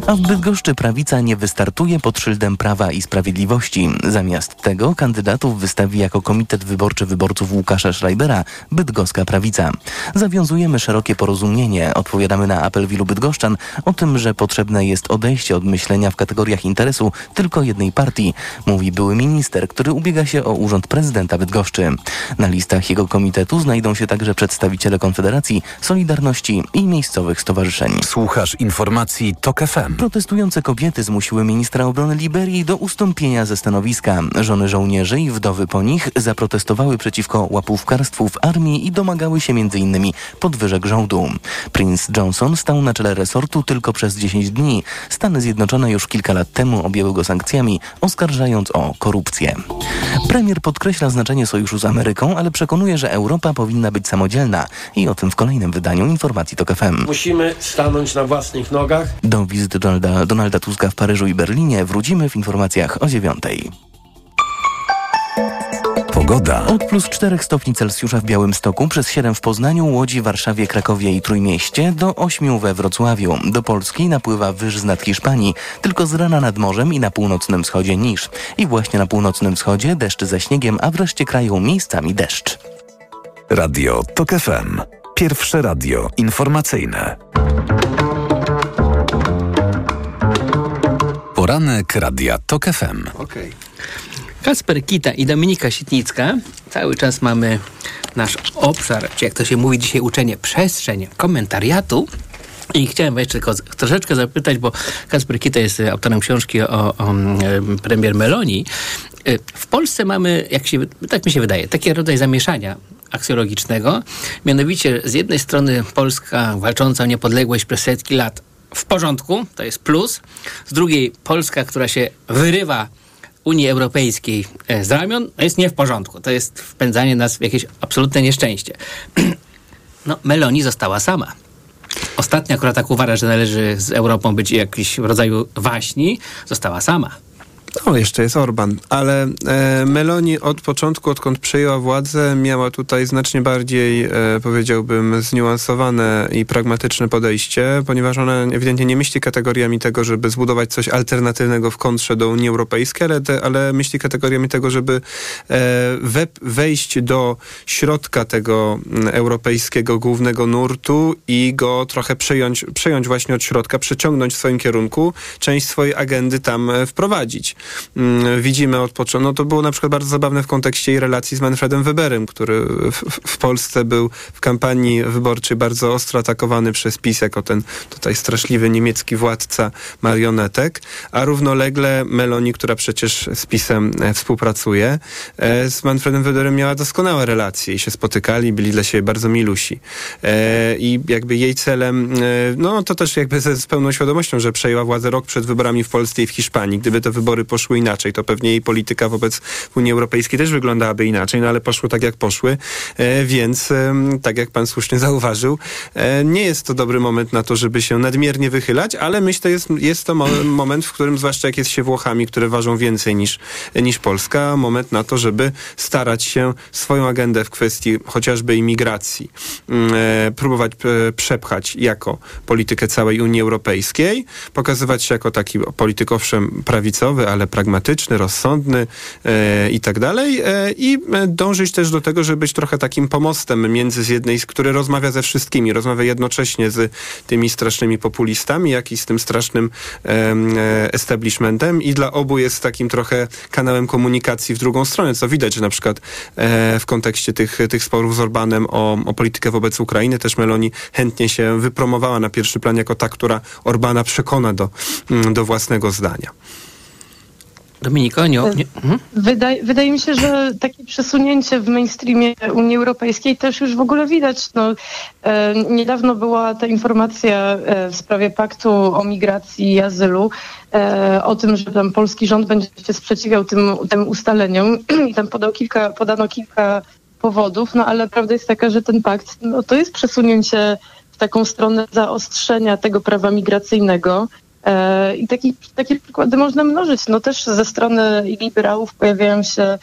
A w Bydgoszczy prawica nie wystartuje pod szyldem Prawa i Sprawiedliwości. Zamiast tego kandydatów wystawi jako Komitet Wyborczy Wyborców Łukasza Schreibera Bydgoska Prawica. Zawiązujemy szerokie porozumienie, odpowiadamy na apel wielu bydgoszczan o tym, że potrzebne jest odejście od myślenia w kategoriach interesu tylko jednej partii, mówi były minister, który ubiega się o urząd prezydenta Bydgoszczy. Na listach jego komitetu znajdą się także przedstawiciele Konfederacji, Solidarności i miejscowych stowarzyszeń. Słuchasz informacji TOK FM. Protestujące kobiety zmusiły ministra obrony Liberii do ustąpienia ze stanowiska. Żony żołnierzy i wdowy po nich zaprotestowały przeciwko łapówkarstwu w armii i domagały się m.in. podwyżek żołdu. Prince Johnson stał na czele resortu tylko przez 10 dni. Stany Zjednoczone już kilka lat temu objęły go sankcjami, oskarżając o korupcję. Premier podkreśla znaczenie sojuszu z Ameryką, ale przekonuje, że Europa powinna być samodzielna. I o tym w kolejnym wydaniu informacji TOK FM. Musimy stanąć na własnych nogach. Do wizyty Donalda, Donalda Tuska w Paryżu i Berlinie wrócimy w informacjach o dziewiątej. Pogoda. Od plus 4 stopni Celsjusza w Białymstoku, przez 7 w Poznaniu, Łodzi, Warszawie, Krakowie i Trójmieście, do 8 we Wrocławiu. Do Polski napływa wyż z nad Hiszpanii, tylko z rana nad morzem i na północnym wschodzie niż. I właśnie na północnym wschodzie deszcz ze śniegiem, a w reszcie kraju miejscami deszcz. Radio TOK FM. Pierwsze radio informacyjne. Poranek Radia TOK FM. Okej. Kasper Kita i Dominika Sitnicka. Cały czas mamy nasz obszar, czy jak to się mówi dzisiaj uczenie, przestrzeń komentariatu. I chciałem jeszcze tylko troszeczkę zapytać, bo Kasper Kita jest autorem książki o, o, o premier Meloni. Y, w Polsce mamy, jak się, tak mi się wydaje, taki rodzaj zamieszania aksjologicznego. Mianowicie z jednej strony Polska walcząca o niepodległość przez setki lat w porządku, to jest plus. Z drugiej Polska, która się wyrywa Unii Europejskiej e, z ramion, jest nie w porządku. To jest wpędzanie nas w jakieś absolutne nieszczęście. No, Meloni została sama. Ostatnia, która tak uważa, że należy z Europą być jakiś rodzaju waśni, została sama. No, jeszcze jest Orban, ale e, Meloni od początku, odkąd przejęła władzę, miała tutaj znacznie bardziej, e, powiedziałbym, zniuansowane i pragmatyczne podejście, ponieważ ona ewidentnie nie myśli kategoriami tego, żeby zbudować coś alternatywnego w kontrze do Unii Europejskiej, ale, te, ale myśli kategoriami tego, żeby e, we, wejść do środka tego europejskiego głównego nurtu i go trochę przejąć, przejąć właśnie od środka, przeciągnąć w swoim kierunku, część swojej agendy tam e, wprowadzić. Mm, widzimy od początku. No to było na przykład bardzo zabawne w kontekście jej relacji z Manfredem Weberem, który w, w, Polsce był w kampanii wyborczej bardzo ostro atakowany przez PiS jako ten tutaj straszliwy niemiecki władca marionetek, a równolegle Meloni, która przecież z PiSem e, współpracuje, e, z Manfredem Weberem miała doskonałe relacje i się spotykali, byli dla siebie bardzo milusi. E, I jakby jej celem, no to też jakby z pełną świadomością, że przejęła władzę rok przed wyborami w Polsce i w Hiszpanii. Gdyby te wybory poszły inaczej. To pewnie jej polityka wobec Unii Europejskiej też wyglądałaby inaczej, no ale poszły tak jak poszły, e, więc tak jak pan słusznie zauważył, e, nie jest to dobry moment na to, żeby się nadmiernie wychylać, ale myślę, jest, jest to moment, w którym zwłaszcza jak jest się Włochami, które ważą więcej niż, niż Polska, moment na to, żeby starać się swoją agendę w kwestii chociażby imigracji mm, e, próbować przepchać jako politykę całej Unii Europejskiej, pokazywać się jako taki polityk owszem prawicowy, ale ale pragmatyczny, rozsądny e, i tak dalej. E, I dążyć też do tego, żeby być trochę takim pomostem między z jednej, który rozmawia ze wszystkimi, rozmawia jednocześnie z tymi strasznymi populistami, jak i z tym strasznym e, establishmentem i dla obu jest takim trochę kanałem komunikacji w drugą stronę, co widać, że na przykład e, w kontekście tych, tych sporów z Orbanem o, o politykę wobec Ukrainy też Meloni chętnie się wypromowała na pierwszy plan jako ta, która Orbana przekona do, mm, do własnego zdania. Dominiko, nie... nie. Mhm. Wydaje, wydaje mi się, że takie przesunięcie w mainstreamie Unii Europejskiej też już w ogóle widać. No, e, niedawno była ta informacja e, w sprawie paktu o migracji i azylu, e, o tym, że tam polski rząd będzie się sprzeciwiał tym, tym ustaleniom i tam podał kilka, podano kilka powodów, no ale prawda jest taka, że ten pakt no, to jest przesunięcie w taką stronę zaostrzenia tego prawa migracyjnego. E, I taki, takie przykłady można mnożyć. No też ze strony liberałów pojawiają się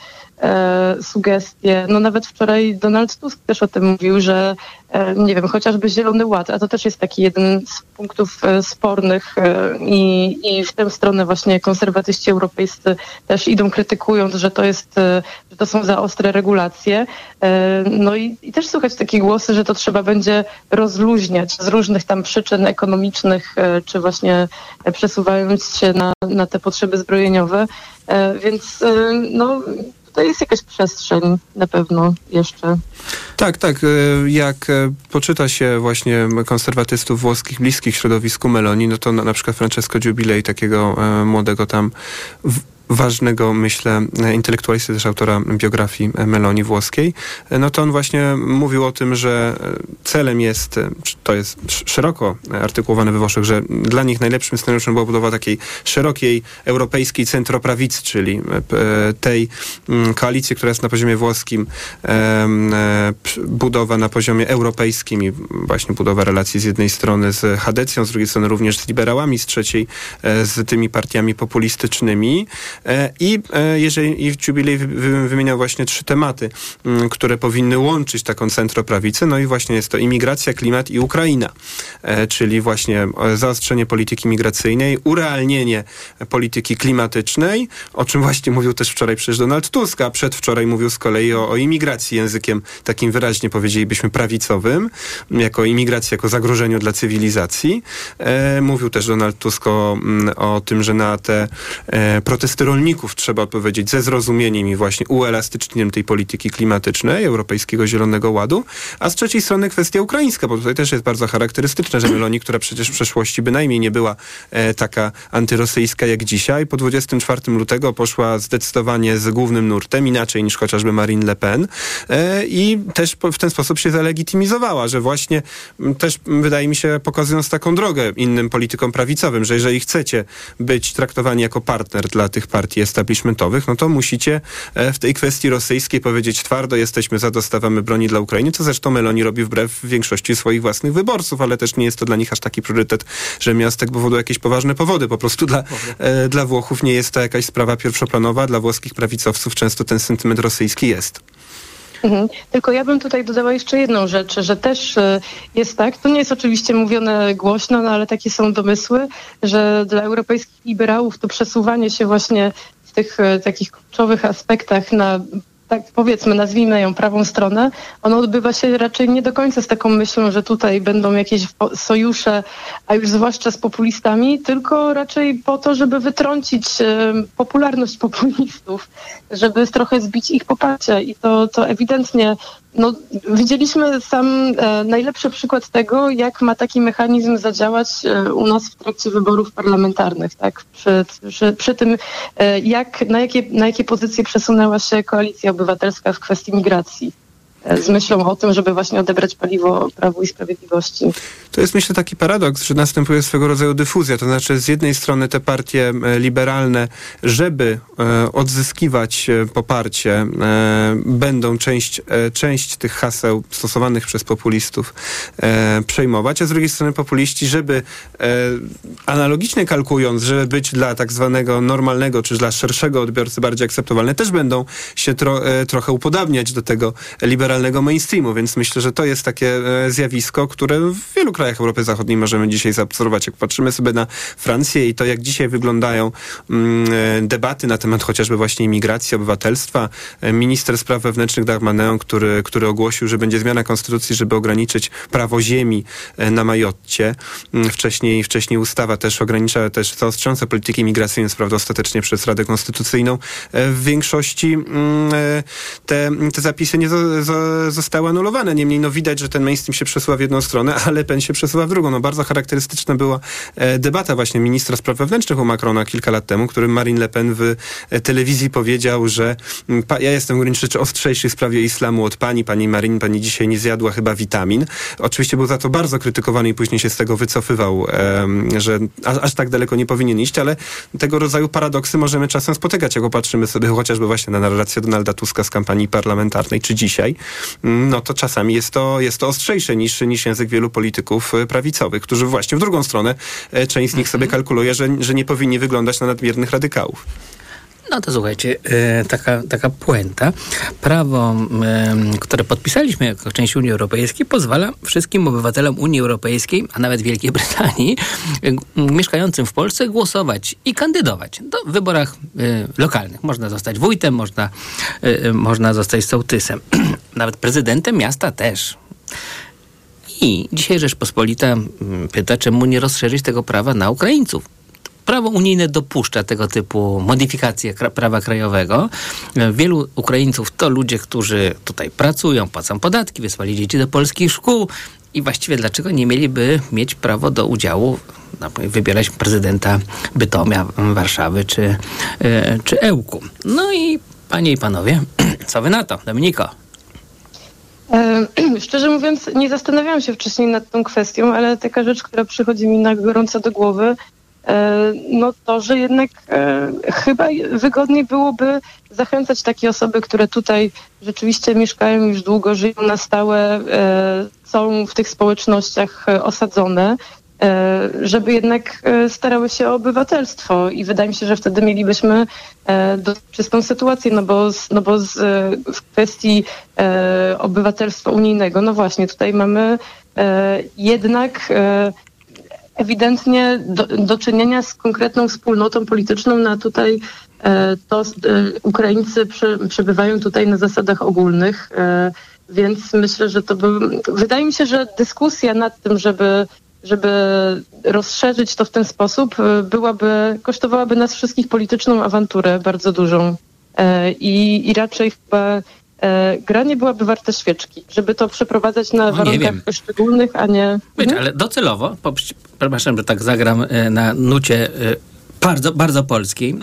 sugestie. No nawet wczoraj Donald Tusk też o tym mówił, że e, nie wiem, chociażby Zielony Ład, a to też jest taki jeden z punktów e, spornych e, i, i w tę stronę właśnie konserwatyści europejscy też idą krytykując, że to jest, e, że to są za ostre regulacje. No i, i też słychać takie głosy, że to trzeba będzie rozluźniać z różnych tam przyczyn ekonomicznych, czy właśnie przesuwając się na, na te potrzeby zbrojeniowe. Więc no, to jest jakaś przestrzeń na pewno jeszcze. Tak, tak. E, jak e, poczyta się właśnie konserwatystów włoskich bliskich środowisku Meloni, no to na, na przykład Francesco Giubilei, takiego e, młodego tam w, ważnego, myślę, intelektualisty, też autora biografii Meloni włoskiej, no to on właśnie mówił o tym, że celem jest, to jest szeroko artykułowane we Włoszech, że dla nich najlepszym scenariuszem była budowa takiej szerokiej europejskiej centroprawicy, czyli e, tej mm, koalicji, która jest na poziomie włoskim, e, budowa na poziomie europejskim i właśnie budowa relacji z jednej strony z Hadecją, z drugiej strony również z liberałami, z trzeciej e, z tymi partiami populistycznymi. E, I e, jeżeli i Jubilee wymieniał właśnie trzy tematy, mm, które powinny łączyć taką centroprawicę, no i właśnie jest to imigracja, klimat i Ukraina, e, czyli właśnie zaostrzenie polityki migracyjnej, urealnienie polityki klimatycznej, o czym właśnie mówił też wczoraj przecież Donald Tusk, a przedwczoraj mówił z kolei o, o imigracji językiem takim wyraźnie powiedzielibyśmy prawicowym, jako imigracji, jako zagrożeniu dla cywilizacji. mówił też Donald Tusk o, mm, o tym, że na te protesty rolników trzeba odpowiedzieć ze zrozumieniem i właśnie uelastycznieniem tej polityki klimatycznej, Europejskiego Zielonego Ładu, a z trzeciej strony kwestia ukraińska, bo tutaj też jest bardzo charakterystyczne, że Meloni, która przecież w przeszłości bynajmniej nie była e, taka antyrosyjska jak dzisiaj, po 24 lutego poszła zdecydowanie z głównym nurtem, inaczej niż chociażby Marine Le Pen e, i też po, w ten sposób się zalegitymizowała, że właśnie m, też wydaje mi się pokazując taką drogę innym politykom prawicowym, że jeżeli chcecie być traktowani jako partner dla tych partii establishmentowych, no to musicie e, w tej kwestii rosyjskiej powiedzieć twardo, jesteśmy za, dostawamy broni dla Ukrainy, co zresztą Meloni robi wbrew większości swoich własnych wyborców, ale też nie jest to dla nich aż taki priorytet, że tego powodu jakieś poważne powody. Po prostu dla, e, dla Włochów nie jest to jakaś sprawa pierwszoplanowa, dla włoskich prawicowców często ten sentyment rosyjski jest. Mhm. Tylko ja bym tutaj dodała jeszcze jedną rzecz, że też e, jest tak, to nie jest oczywiście mówione głośno, no ale takie są domysły, że dla europejskich liberałów to przesuwanie się właśnie w tych e, takich kluczowych aspektach na tak powiedzmy, nazwijmy ją prawą stronę, ono odbywa się raczej nie do końca z taką myślą, że tutaj będą jakieś sojusze, a już zwłaszcza z populistami, tylko raczej po to, żeby wytrącić e, popularność populistów, żeby trochę zbić ich poparcie. I to, to ewidentnie no, widzieliśmy sam e, najlepszy przykład tego, jak ma taki mechanizm zadziałać e, u nas w trakcie wyborów parlamentarnych, tak? Przy, przy, przy tym, e, jak, na, jakie, na jakie pozycje przesunęła się koalicja obywatelska w kwestii migracji z myślą o tym, żeby właśnie odebrać paliwo Prawu i Sprawiedliwości. To jest myślę taki paradoks, że następuje swego rodzaju dyfuzja. To znaczy z jednej strony te partie e, liberalne, żeby e, odzyskiwać e, poparcie, będą część, część tych haseł stosowanych przez populistów przejmować, a z drugiej strony populiści, żeby analogicznie kalkując, żeby być dla tak zwanego normalnego, czy dla szerszego odbiorcy bardziej akceptowalne, też będą się tro, trochę upodabniać do tego liberalnego mainstreamu, więc myślę, że to jest takie zjawisko, które w wielu krajach Europy Zachodniej możemy dzisiaj zaobserwować. Jak patrzymy sobie na Francję i to, jak dzisiaj wyglądają mm, debaty na temat chociażby właśnie imigracji, obywatelstwa, minister spraw wewnętrznych Darmanin, który, który ogłosił, że będzie zmiana konstytucji, żeby ograniczyć prawo ziemi na Majotcie. Mm, Wcześniej, wcześniej ustawa też ogranicza też zaostrząca polityki imigracyjnej, jest prawda, ostatecznie przez Radę Konstytucyjną. E, W większości mm, e, te, te zapisy nie zo- zo- zostały anulowane. Niemniej no, widać, że ten mainstream się przesuwa w jedną stronę, a Le Pen się przesuwa w drugą. No, bardzo charakterystyczna była e, debata właśnie ministra spraw wewnętrznych u Macrona kilka lat temu, którym Marine Le Pen w e, telewizji powiedział, że mm, ja jestem w gruncie rzeczy ostrzejszy w sprawie islamu od pani. Pani Marine, pani dzisiaj nie zjadła chyba witamin. Oczywiście był za to bardzo krytykowany i później się z tego wycofywał, że aż, tak daleko nie powinien iść, ale tego rodzaju paradoksy możemy czasem spotykać, jak popatrzymy sobie chociażby właśnie na narrację Donalda Tuska z kampanii parlamentarnej, czy dzisiaj, no to czasami jest to, jest to ostrzejsze niż, niż język wielu polityków e, prawicowych, którzy właśnie w drugą stronę, e, część z nich sobie kalkuluje, że, że nie powinni wyglądać na nadmiernych radykałów. No to słuchajcie, e, taka, taka puenta. Prawo, e, które podpisaliśmy jako część Unii Europejskiej, pozwala wszystkim obywatelom Unii Europejskiej, a nawet Wielkiej Brytanii, e, mieszkającym w Polsce, głosować i kandydować do wyborach lokalnych. Można zostać wójtem, można, można zostać sołtysem. nawet prezydentem miasta też. I dzisiaj Rzeczpospolita mm, pyta, czemu nie rozszerzyć tego prawa na Ukraińców. Prawo unijne dopuszcza tego typu modyfikacje prawa krajowego. Wielu Ukraińców to ludzie, którzy tutaj pracują, płacą podatki, wysłali dzieci do polskich szkół i właściwie dlaczego nie mieliby mieć prawo do udziału, wybierać prezydenta Bytomia, Warszawy czy, e, czy Ełku. No i panie i panowie, co wy na to? Dominiko. E, Szczerze mówiąc, nie zastanawiałam się wcześniej nad tą kwestią, ale taka rzecz, która przychodzi mi na gorąco do głowy, no to, że jednak e, chyba wygodniej byłoby zachęcać takie osoby, które tutaj rzeczywiście mieszkają już długo, żyją na stałe, e, są w tych społecznościach e, osadzone, e, żeby jednak e, starały się o obywatelstwo. I wydaje mi się, że wtedy mielibyśmy e, czystą sytuację, no bo, no bo z, e, w kwestii e, obywatelstwa unijnego, no właśnie tutaj mamy e, jednak e, ewidentnie do, do czynienia z konkretną wspólnotą polityczną, no a tutaj e, to e, Ukraińcy przebywają tutaj na zasadach ogólnych, e, więc myślę, że to by... Wydaje mi się, że dyskusja nad tym, żeby żeby rozszerzyć to w ten sposób, byłaby, kosztowałaby nas wszystkich polityczną awanturę bardzo dużą. I, i raczej chyba gra nie byłaby warta świeczki, żeby to przeprowadzać na No, warunkach szczególnych, a nie... Być, Mhm. ale docelowo, po- przepraszam, że tak zagram e, na nucie e, bardzo, bardzo polskiej,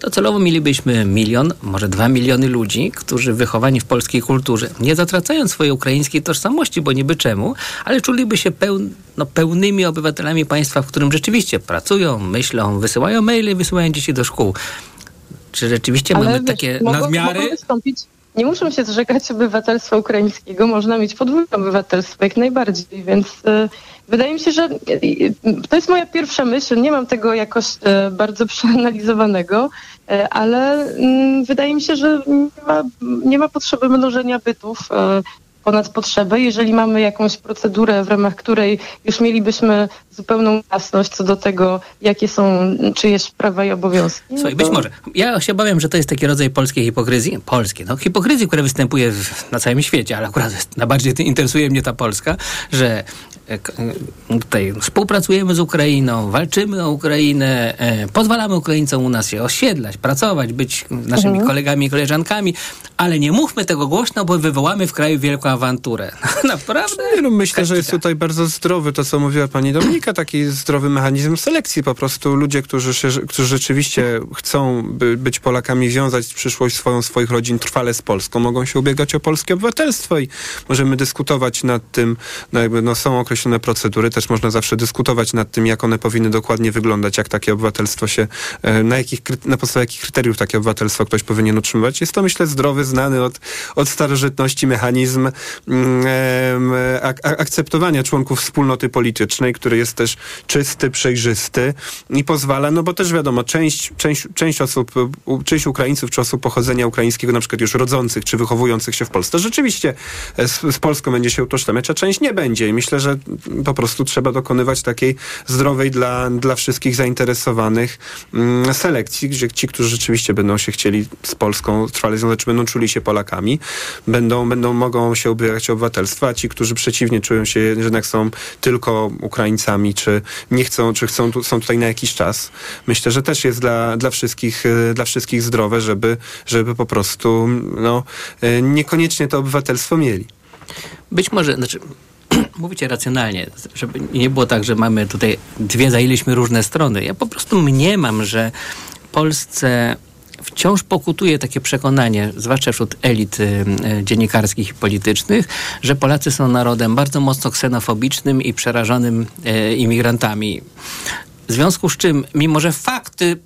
docelowo mielibyśmy milion, może dwa miliony ludzi, którzy wychowani w polskiej kulturze, nie zatracając swojej ukraińskiej tożsamości, bo niby czemu, ale czuliby się no, pełnymi obywatelami państwa, w którym rzeczywiście pracują, myślą, wysyłają maile, wysyłają dzieci do szkół. Czy rzeczywiście mamy wiesz, takie mogą, nadmiary? Mogą wystąpić, nie muszą się zrzekać obywatelstwa ukraińskiego, można mieć podwójne obywatelstwo jak najbardziej, więc e, wydaje mi się, że e, to jest moja pierwsza myśl, nie mam tego jakoś e, bardzo przeanalizowanego, ale mm, wydaje mi się, że nie ma, nie ma potrzeby mnożenia bytów ponad potrzebę. Jeżeli mamy jakąś procedurę, w ramach której już mielibyśmy zupełną jasność co do tego, jakie są czyjeś prawa i obowiązki. no Słuchaj, być to- może. Ja się obawiam, że to jest taki rodzaj polskiej hipokryzji. Polskiej, no hipokryzji, która występuje w, na całym świecie, ale akurat najbardziej interesuje mnie ta Polska, że tutaj współpracujemy z Ukrainą, walczymy o Ukrainę, e, pozwalamy Ukraińcom u nas się osiedlać, pracować, być naszymi Mhm. kolegami i koleżankami, ale nie mówmy tego głośno, bo wywołamy w kraju wielką awanturę. Naprawdę? Nie, no myślę, że jest tutaj bardzo zdrowy to, co mówiła pani Dominika, taki zdrowy mechanizm selekcji. Po prostu ludzie, którzy, się, którzy rzeczywiście chcą by, być Polakami, wiązać przyszłość swoją, swoich rodzin trwale z Polską, mogą się ubiegać o polskie obywatelstwo i możemy dyskutować nad tym, no jakby no są określone procedury, też można zawsze dyskutować nad tym, jak one powinny dokładnie wyglądać, jak takie obywatelstwo się, e, na, jakich, na podstawie jakich kryteriów takie obywatelstwo ktoś powinien otrzymywać. Jest to, myślę, zdrowy, znany od, od starożytności mechanizm mm, ak- ak- akceptowania członków wspólnoty politycznej, który jest też czysty, przejrzysty i pozwala, no bo też wiadomo, część, część, część osób, część Ukraińców czy osób pochodzenia ukraińskiego, na przykład już rodzących czy wychowujących się w Polsce, rzeczywiście e, z, z Polską będzie się utożsamiać, a część nie będzie i myślę, że po prostu trzeba dokonywać takiej zdrowej dla, dla wszystkich zainteresowanych mm, selekcji, gdzie ci, którzy rzeczywiście będą się chcieli z Polską trwale związać, czy będą czuli się Polakami, będą, będą mogą się ubiegać o obywatelstwo, a ci, którzy przeciwnie czują się, jednak są tylko Ukraińcami, czy nie chcą, czy chcą, tu, są tutaj na jakiś czas, myślę, że też jest dla, dla, wszystkich, e, dla wszystkich zdrowe, żeby, żeby po prostu no, e, niekoniecznie to obywatelstwo mieli. Być może, znaczy, mówicie racjonalnie, żeby nie było tak, że mamy tutaj dwie, zajęliśmy różne strony. Ja po prostu mniemam, że Polsce wciąż pokutuje takie przekonanie, zwłaszcza wśród elit y, y, dziennikarskich i politycznych, że Polacy są narodem bardzo mocno ksenofobicznym i przerażonym y, imigrantami. W związku z czym, mimo że fakty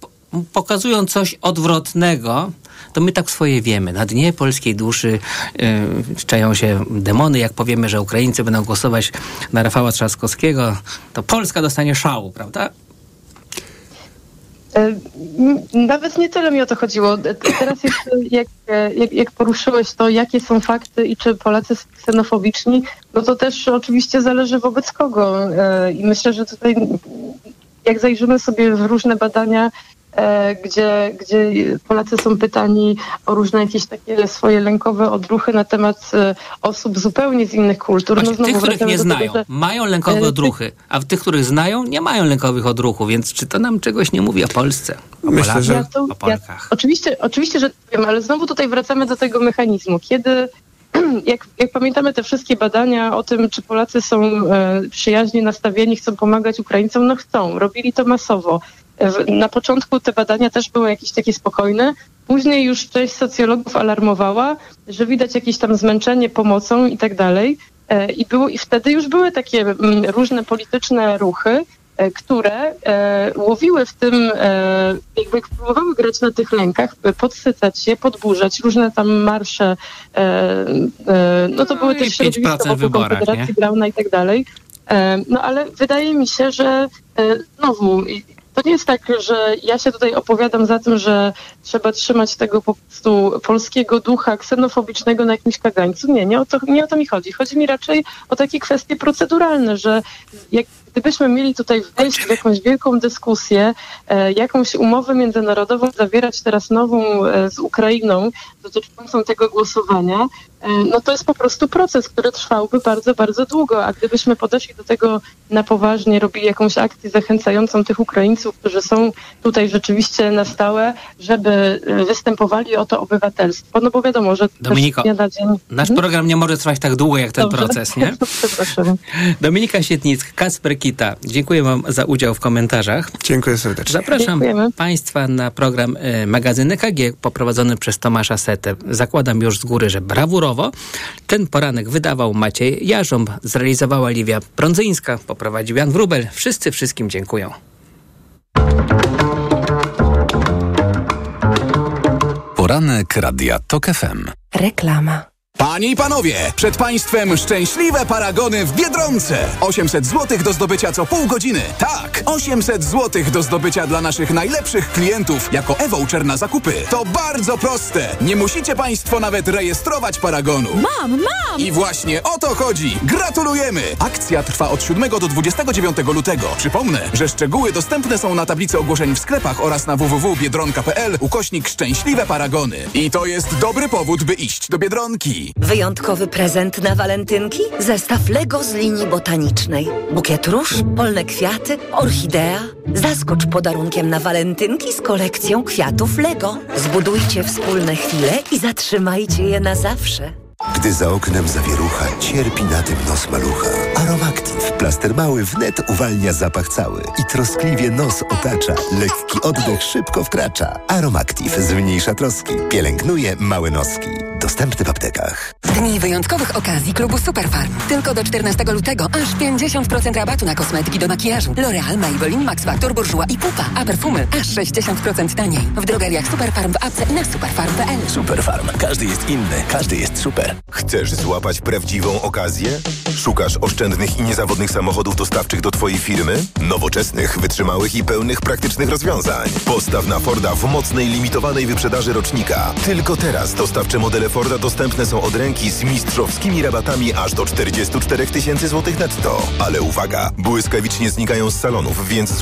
pokazują coś odwrotnego, to my tak swoje wiemy. Na dnie polskiej duszy yy, czają się demony. Jak powiemy, że Ukraińcy będą głosować na Rafała Trzaskowskiego, to Polska dostanie szału, prawda? E, Nawet nie tyle mi o to chodziło. E, Teraz jeszcze jak, e, jak, jak poruszyłeś to, jakie są fakty i czy Polacy są ksenofobiczni, no to też oczywiście zależy wobec kogo. I myślę, że tutaj jak zajrzymy sobie w różne badania, gdzie, gdzie Polacy są pytani o różne jakieś takie swoje lękowe odruchy na temat e, osób zupełnie z innych kultur. Właśnie, znowu tych, których nie do tego, znają, że- mają lękowe e, odruchy, a w tych, których znają, nie mają lękowych odruchów, więc czy to nam czegoś nie mówi o Polsce? O Myślę, Polakach, że- Ja to, o ja, Polkach. oczywiście, oczywiście, że wiem, ale znowu tutaj wracamy do tego mechanizmu. Kiedy, jak, jak pamiętamy te wszystkie badania o tym, czy Polacy są e, przyjaźnie nastawieni, chcą pomagać Ukraińcom, no chcą, robili to masowo. Na początku te badania też były jakieś takie spokojne, później już część socjologów alarmowała, że widać jakieś tam zmęczenie pomocą i tak dalej. E, I, było, I wtedy już były takie mm, różne polityczne ruchy, e, które e, łowiły w tym, jakby próbowały grać na tych lękach, podsycać się, podburzać, różne tam marsze, no to No były też 5% środowiska wokół Konfederacji? Brauna i tak dalej. No ale wydaje mi się, że znowu to nie jest tak, że ja się tutaj opowiadam za tym, że trzeba trzymać tego po prostu polskiego ducha ksenofobicznego na jakimś kagańcu. Nie, nie o to, nie o to mi chodzi. Chodzi mi raczej o takie kwestie proceduralne, że jak gdybyśmy mieli tutaj wejść w jakąś wielką dyskusję, e, jakąś umowę międzynarodową zawierać teraz nową e, z Ukrainą dotyczącą tego głosowania, no to jest po prostu proces, który trwałby bardzo, bardzo długo, a gdybyśmy podeszli do tego na poważnie, robili jakąś akcję zachęcającą tych Ukraińców, którzy są tutaj rzeczywiście na stałe, żeby e, występowali o to obywatelstwo, no bo wiadomo, że Dominiko, dnia na dzień... Nasz Mhm. program nie może trwać tak długo jak ten Dobrze. proces, nie? Przepraszam. Dominika Sietnicka, Kasper Kita, dziękuję Wam za udział w komentarzach. Dziękuję serdecznie. Zapraszam Dziękujemy. Państwa na program e, magazyn EKG poprowadzony przez Tomasza Setę. Zakładam już z góry, że brawurowo. Ten poranek wydawał Maciej Jarząb, zrealizowała Liwia Prądzyńska, poprowadził Jan Wrubel. Wszyscy wszystkim dziękuję. Poranek Radia TOK FM. Reklama. Panie i panowie, przed państwem szczęśliwe paragony w Biedronce. 800 zł do zdobycia co pół godziny. Tak, 800 zł do zdobycia dla naszych najlepszych klientów jako e-voucher na zakupy. To bardzo proste. Nie musicie państwo nawet rejestrować paragonu. Mam, mam! I właśnie o to chodzi. Gratulujemy! Akcja trwa od 7 do 29 lutego. Przypomnę, że szczegóły dostępne są na tablicy ogłoszeń w sklepach oraz na www.biedronka.pl ukośnik szczęśliwe paragony. I to jest dobry powód, by iść do Biedronki. Wyjątkowy prezent na walentynki? Zestaw Lego z linii botanicznej. Bukiet róż, polne kwiaty, orchidea. Zaskocz podarunkiem na walentynki z kolekcją kwiatów Lego. Zbudujcie wspólne chwile i zatrzymajcie je na zawsze. Gdy za oknem zawierucha, cierpi na tym nos malucha. Aromactive, plaster mały wnet uwalnia zapach cały i troskliwie nos otacza. Lekki oddech szybko wkracza. Aromactive zmniejsza troski, pielęgnuje małe noski. Dostępny w aptekach. Dni wyjątkowych okazji klubu Superfarm. Tylko do 14 lutego aż 50% rabatu na kosmetyki do makijażu. L'Oreal, Maybelline, Max Factor, Bourjois i Pupa. A perfumy aż 60% taniej. W drogeriach Superfarm w apce i na superfarm.pl. Superfarm. Każdy jest inny, każdy jest super. Chcesz złapać prawdziwą okazję? Szukasz oszczędnych i niezawodnych samochodów dostawczych do Twojej firmy? Nowoczesnych, wytrzymałych i pełnych praktycznych rozwiązań. Postaw na Forda w mocnej, limitowanej wyprzedaży rocznika. Tylko teraz dostawcze modele Forda dostępne są od ręki z mistrzowskimi rabatami aż do 44 tysięcy złotych netto. Ale uwaga, błyskawicznie znikają z salonów, więc